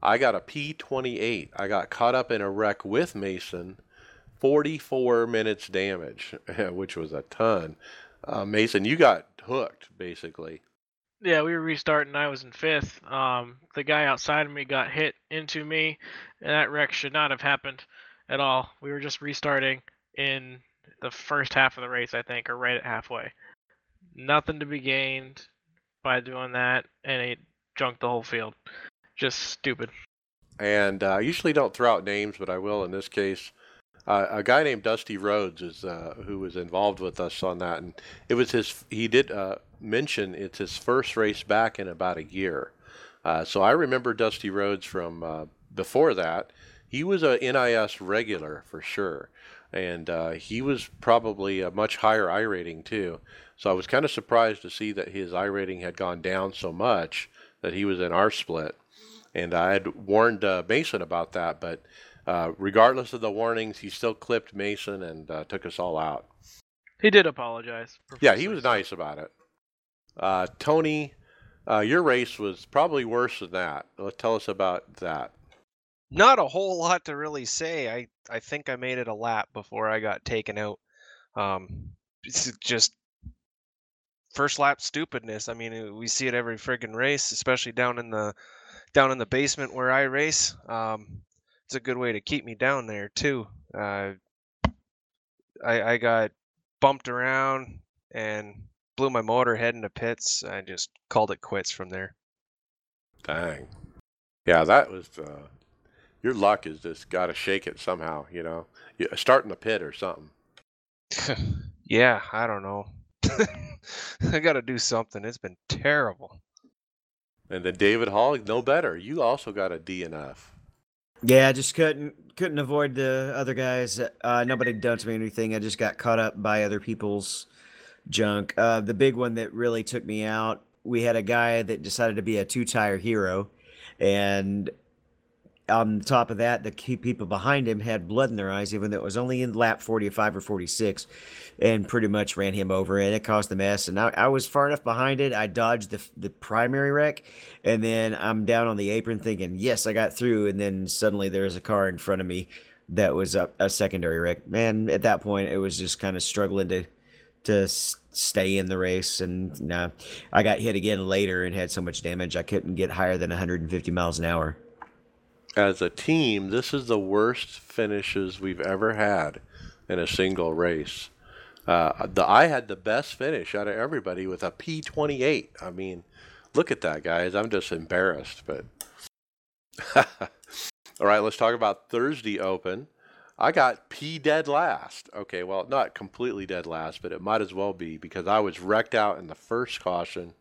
I got a P28. I got caught up in a wreck with Mason, 44 minutes damage, which was a ton. Uh, Mason, you got hooked basically. Yeah, we were restarting. I was in fifth. Um, the guy outside of me got hit into me, and that wreck should not have happened at all. We were just restarting in the first half of the race, I think, or right at halfway. Nothing to be gained by doing that, and it junked the whole field. Just stupid. And uh, I usually don't throw out names, but I will in this case. Uh, a guy named Dusty Rhodes is uh, who was involved with us on that, and it was his. He did uh, mention it's his first race back in about a year. Uh, so I remember Dusty Rhodes from uh, before that. He was a NiS regular for sure, and uh, he was probably a much higher iRating too. So I was kind of surprised to see that his iRating had gone down so much that he was in our split. And I had warned uh, Mason about that, but uh, regardless of the warnings, he still clipped Mason and uh, took us all out. He did apologize. Yeah, he was nice about it. Uh, Tony, uh, your race was probably worse than that. Let's tell us about that. Not a whole lot to really say. I I think I made it a lap before I got taken out. Um, it's just first lap stupidness. I mean, uh, we see it every friggin' race, especially down in the down in the basement where I race. Um, it's a good way to keep me down there too. Uh, I I got bumped around and blew my motor head into pits. I just called it quits from there. Dang. Yeah, that was. Uh, your luck is just got to shake it somehow, you know. You, start in the pit or something. yeah, I don't know. I got to do something. It's been terrible. And then David Hall, no better. You also got a DNF. Yeah, I just couldn't couldn't avoid the other guys. Uh, nobody done to me anything. I just got caught up by other people's junk. Uh, the big one that really took me out. We had a guy that decided to be a two tire hero, and on top of that, the key people behind him had blood in their eyes, even though it was only in lap 45 or 46, and pretty much ran him over, and it caused a mess. And I, I was far enough behind it. I dodged the, the primary wreck, and then I'm down on the apron thinking, yes, I got through. And then suddenly there's a car in front of me that was a, a secondary wreck. Man, at that point, it was just kind of struggling to to stay in the race and nah, I got hit again later and had so much damage I couldn't get higher than 150 miles an hour as a team, this is the worst finishes we've ever had in a single race. Uh, the I had the best finish out of everybody with a P28. I mean, look at that, guys. I'm just embarrassed. But all right, let's talk about Thursday Open. I got P dead last. Okay, well, not completely dead last, but it might as well be because I was wrecked out in the first caution.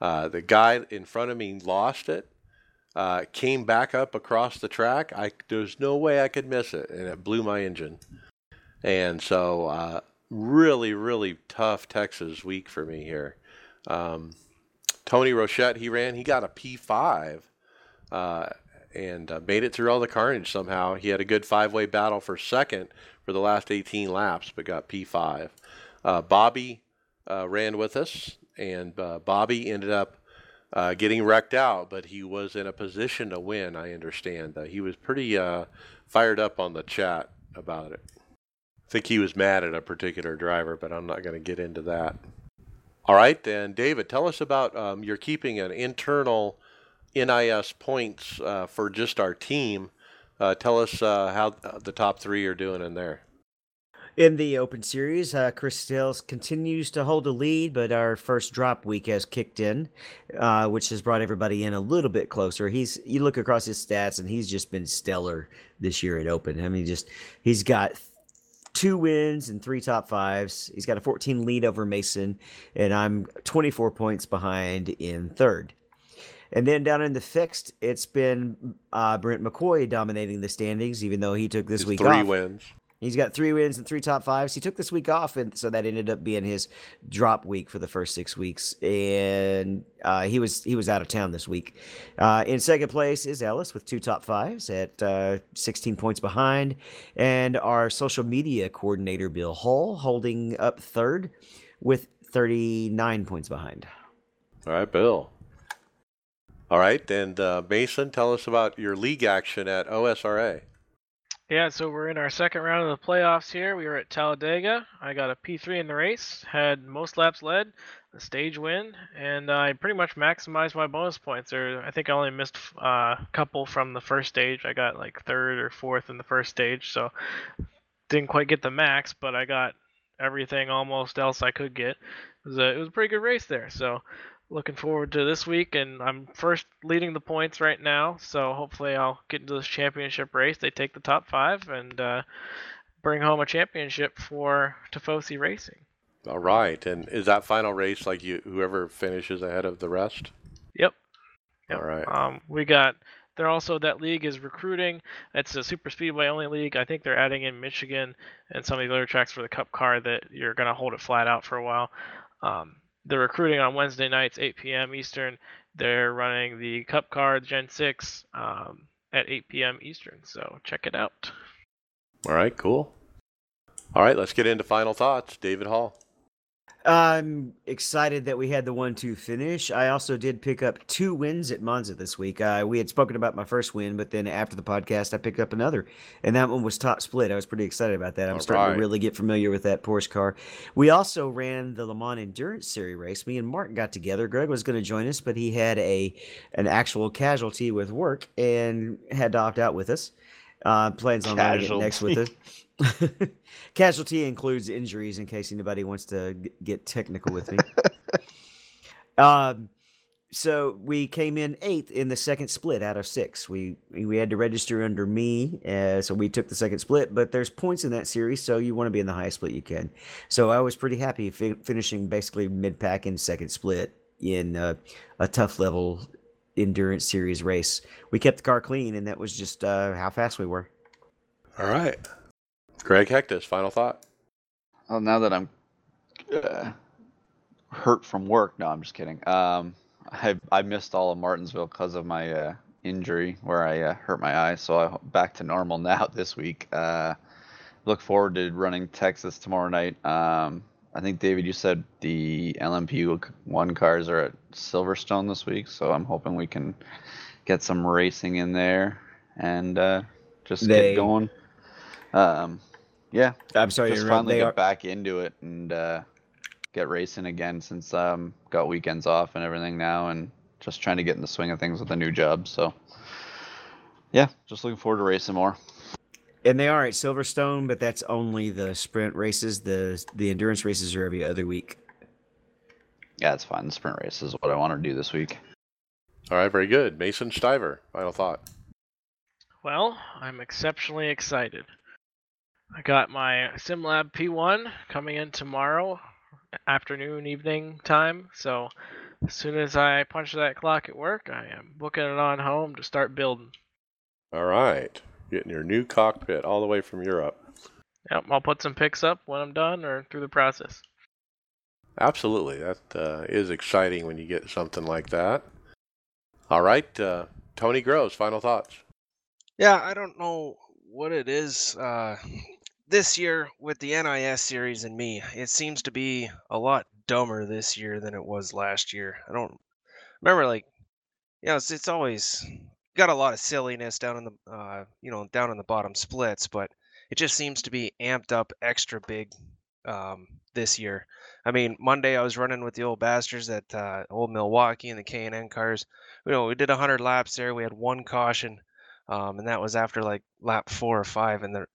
Uh, the guy in front of me lost it uh, came back up across the track. I there's no way I could miss it, and it blew my engine. And so, uh, really, really tough Texas week for me here. Um, Tony Rochette, he ran. He got a P5, uh, and uh, made it through all the carnage somehow. He had a good five-way battle for second for the last 18 laps, but got P5. Uh, Bobby uh, ran with us, and Bobby ended up uh, getting wrecked out, but he was in a position to win. I understand. Uh, he was pretty uh, fired up on the chat about it. I think he was mad at a particular driver, but I'm not going to get into that. All right, then, David, tell us about um, you're keeping an internal NiS points uh, for just our team. Uh, tell us uh, how the top three are doing in there. In the Open Series, uh, Chris Stills continues to hold a lead, but our first drop week has kicked in, uh, which has brought everybody in a little bit closer. He's you look across his stats, and he's just been stellar this year at Open. I mean, just he's got two wins and three top fives. He's got a 14 lead over Mason, and I'm 24 points behind in third. And then down in the fixed, it's been uh, Brent McCoy dominating the standings, even though he took this His week three off. wins. He's got three wins and three top fives. He took this week off, and so that ended up being his drop week for the first six weeks. And uh, he was he was out of town this week. Uh, in second place is Ellis with two top fives at uh, 16 points behind, and our social media coordinator Bill Hall holding up third with 39 points behind. All right, Bill. All right, and uh, Mason, tell us about your league action at OSRA. Yeah, so we're in our second round of the playoffs here. We were at Talladega. I got a P3 in the race, had most laps led, a stage win, and I pretty much maximized my bonus points. Or I think I only missed uh, a couple from the first stage. I got like third or fourth in the first stage, so didn't quite get the max, but I got everything almost else I could get. It was a, it was a pretty good race there. So looking forward to this week and i'm first leading the points right now so hopefully i'll get into this championship race. They take the top five and uh, bring home a championship for tifosi racing. All right and is that final race like you whoever finishes ahead of the rest? Yep, yep. all right. Um, we got they're also that league is recruiting. It's a super speedway only league. I think they're adding in michigan and some of the other tracks for the cup car that you're going to hold it flat out for a while. Um, they're recruiting on Wednesday nights, 8 p.m. Eastern. They're running the Cup Card Gen 6 um, at 8 p.m. Eastern. So check it out. All right, cool. All right, let's get into final thoughts. David Hall. I'm excited that we had the one-two finish. I also did pick up two wins at Monza this week. Uh, we had spoken about my first win, but then after the podcast, I picked up another, and that one was top split. I was pretty excited about that. I'm All starting right. to really get familiar with that Porsche car. We also ran the Le Mans Endurance Series race. Me and Mark got together. Greg was going to join us, but he had a an actual casualty with work and had to opt out with us. Uh, plans on running it next with us. Casualty includes injuries in case anybody wants to g- get technical with me. um, so we came in eighth in the second split out of six. We we had to register under me, uh, so we took the second split. But there's points in that series, so you want to be in the highest split you can. So I was pretty happy fi- finishing basically mid pack in second split in uh, a tough level endurance series race. We kept the car clean, and that was just uh, how fast we were. All right. Greg Hectus, final thought. Well, now that I'm uh, hurt from work, no, I'm just kidding. Um, I I missed all of Martinsville because of my uh, injury where I uh, hurt my eye, so I'm back to normal now this week. Uh, look forward to running Texas tomorrow night. Um, I think David, you said the LMP one cars are at Silverstone this week, so I'm hoping we can get some racing in there and uh, just They- get going. Um, yeah, I'm sorry, just finally They get are, back into it and uh, get racing again since um got weekends off and everything now and just trying to get in the swing of things with a new job. So yeah, just looking forward to racing more. and they are at Silverstone, but that's only the sprint races. The the endurance races are every other week. Yeah, it's fine. The sprint race is what I want to do this week. All right, very good. Mason Stiver, final thought. Well, I'm exceptionally excited. I got my SimLab P1 coming in tomorrow afternoon, evening time. So as soon as I punch that clock at work, I am booking it on home to start building. All right. Getting your new cockpit all the way from Europe. Yep, I'll put some pics up when I'm done or through the process. Absolutely. That uh, is exciting when you get something like that. All right. Uh, Tony Gross, final thoughts. Yeah, I don't know what it is uh, this year with the NiS series and me. It seems to be a lot dumber this year than it was last year. I don't remember like, you know, it's, it's always got a lot of silliness down in the, uh, you know, down in the bottom splits, but it just seems to be amped up extra big um, this year. I mean, Monday I was running with the old bastards at uh, old Milwaukee and the K and N cars. You know, we did 100 laps there. We had one caution um, and that was after like lap four or five, and there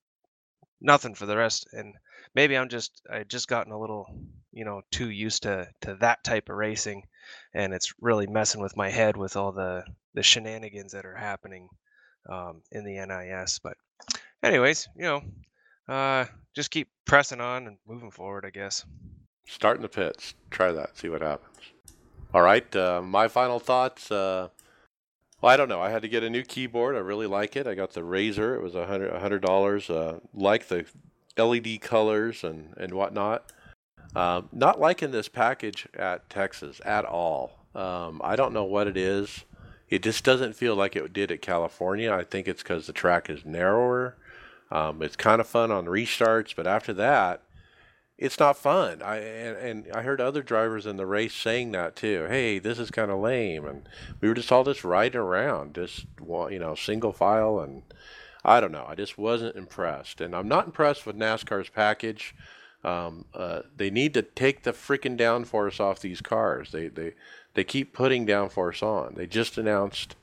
nothing for the rest. And maybe I'm just I just gotten a little you know too used to to that type of racing, and it's really messing with my head with all the the shenanigans that are happening um, in the NiS. But anyways, you know, uh, just keep pressing on and moving forward, I guess. Start in the pits. Try that. See what happens. All right. Uh, my final thoughts. Uh, well, I don't know. I had to get a new keyboard. I really like it. I got the Razer. It was a hundred dollars. Uh, like the LED colors and and whatnot. Um, not liking this package at Texas at all. Um, I don't know what it is. It just doesn't feel like it did at California. I think it's because the track is narrower. Um, it's kind of fun on restarts, but after that, it's not fun. I and, and I heard other drivers in the race saying that too. Hey, this is kind of lame, and we were just all just riding around, just you know, single file, and I don't know. I just wasn't impressed, and I'm not impressed with NASCAR's package. Um, uh, they need to take the freaking downforce off these cars. They they they keep putting downforce on. They just announced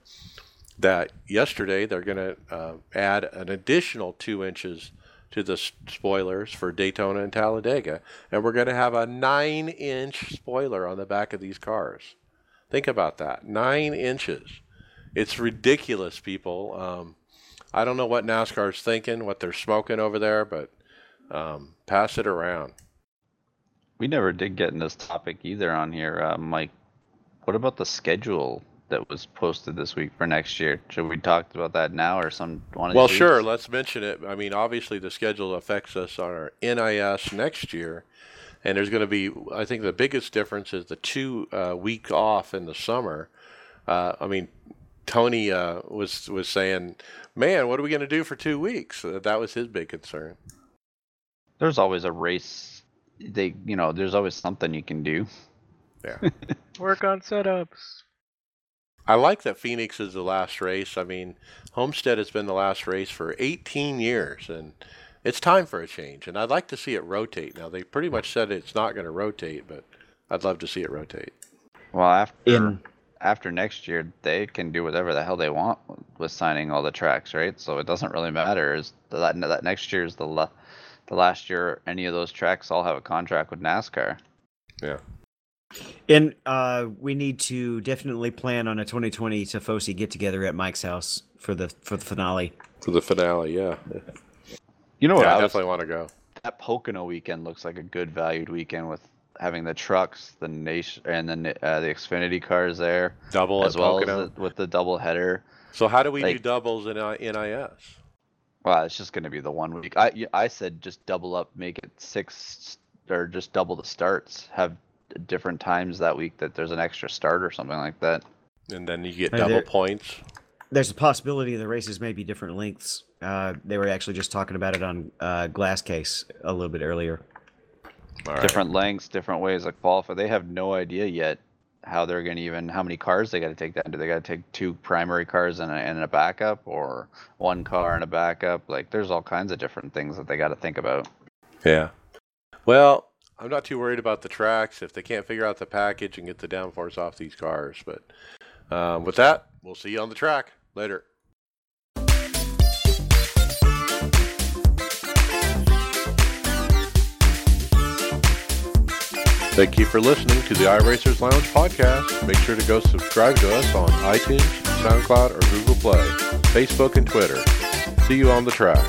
that yesterday they're going to uh, add an additional two inches to the spoilers for Daytona and Talladega, and we're going to have a nine-inch spoiler on the back of these cars. Think about that, nine inches. It's ridiculous, people. Um, I don't know what NASCAR's thinking, what they're smoking over there, but um, pass it around. We never did get in this topic either on here, uh, Mike. What about the schedule that was posted this week for next year? Should we talk about that now or some one? Well, sure. Weeks? Let's mention it. I mean, obviously the schedule affects us on our NiS next year, and there's going to be. I think the biggest difference is the two uh, week off in the summer. Uh, I mean, Tony uh, was was saying, "Man, what are we going to do for two weeks?" Uh, that was his big concern. There's always a race. They, you know, there's always something you can do. Yeah. Work on setups. I like that Phoenix is the last race. I mean, Homestead has been the last race for 18 years, and it's time for a change. And I'd like to see it rotate. Now they pretty much said it's not going to rotate, but I'd love to see it rotate. Well, after in after next year, they can do whatever the hell they want with signing all the tracks, right? So it doesn't really matter. Is that that next year is the la- the last year any of those tracks all have a contract with NASCAR? Yeah. And uh, we need to definitely plan on a 2020 Tifosi get together at Mike's house for the for the finale. For the finale, yeah. You know what? Yeah, I, I definitely want to go. That Pocono weekend looks like a good valued weekend with having the trucks, the nation, and then uh, the Xfinity cars there, double as well Pocono. as the, with the double header. So how do we like, do doubles in uh, NIS? Well, it's just going to be the one week. I I said just double up, make it six, or just double the starts. Have different times that week that there's an extra start or something like that. And then you get double there, points. There's a possibility the races may be different lengths. Uh, they were actually just talking about it on uh, Glass Case a little bit earlier. Different lengths, different ways of qualify. They have no idea yet how they're going to even how many cars they got to take down. Do they got to take two primary cars and a, and a backup, or one car and a backup? Like, there's all kinds of different things that they got to think about. Yeah. Well, I'm not too worried about the tracks if they can't figure out the package and get the downforce off these cars. But um, with that, we'll see you on the track later. Thank you for listening to the iRacers Lounge podcast. Make sure to go subscribe to us on iTunes, SoundCloud, or Google Play, Facebook, and Twitter. See you on the track.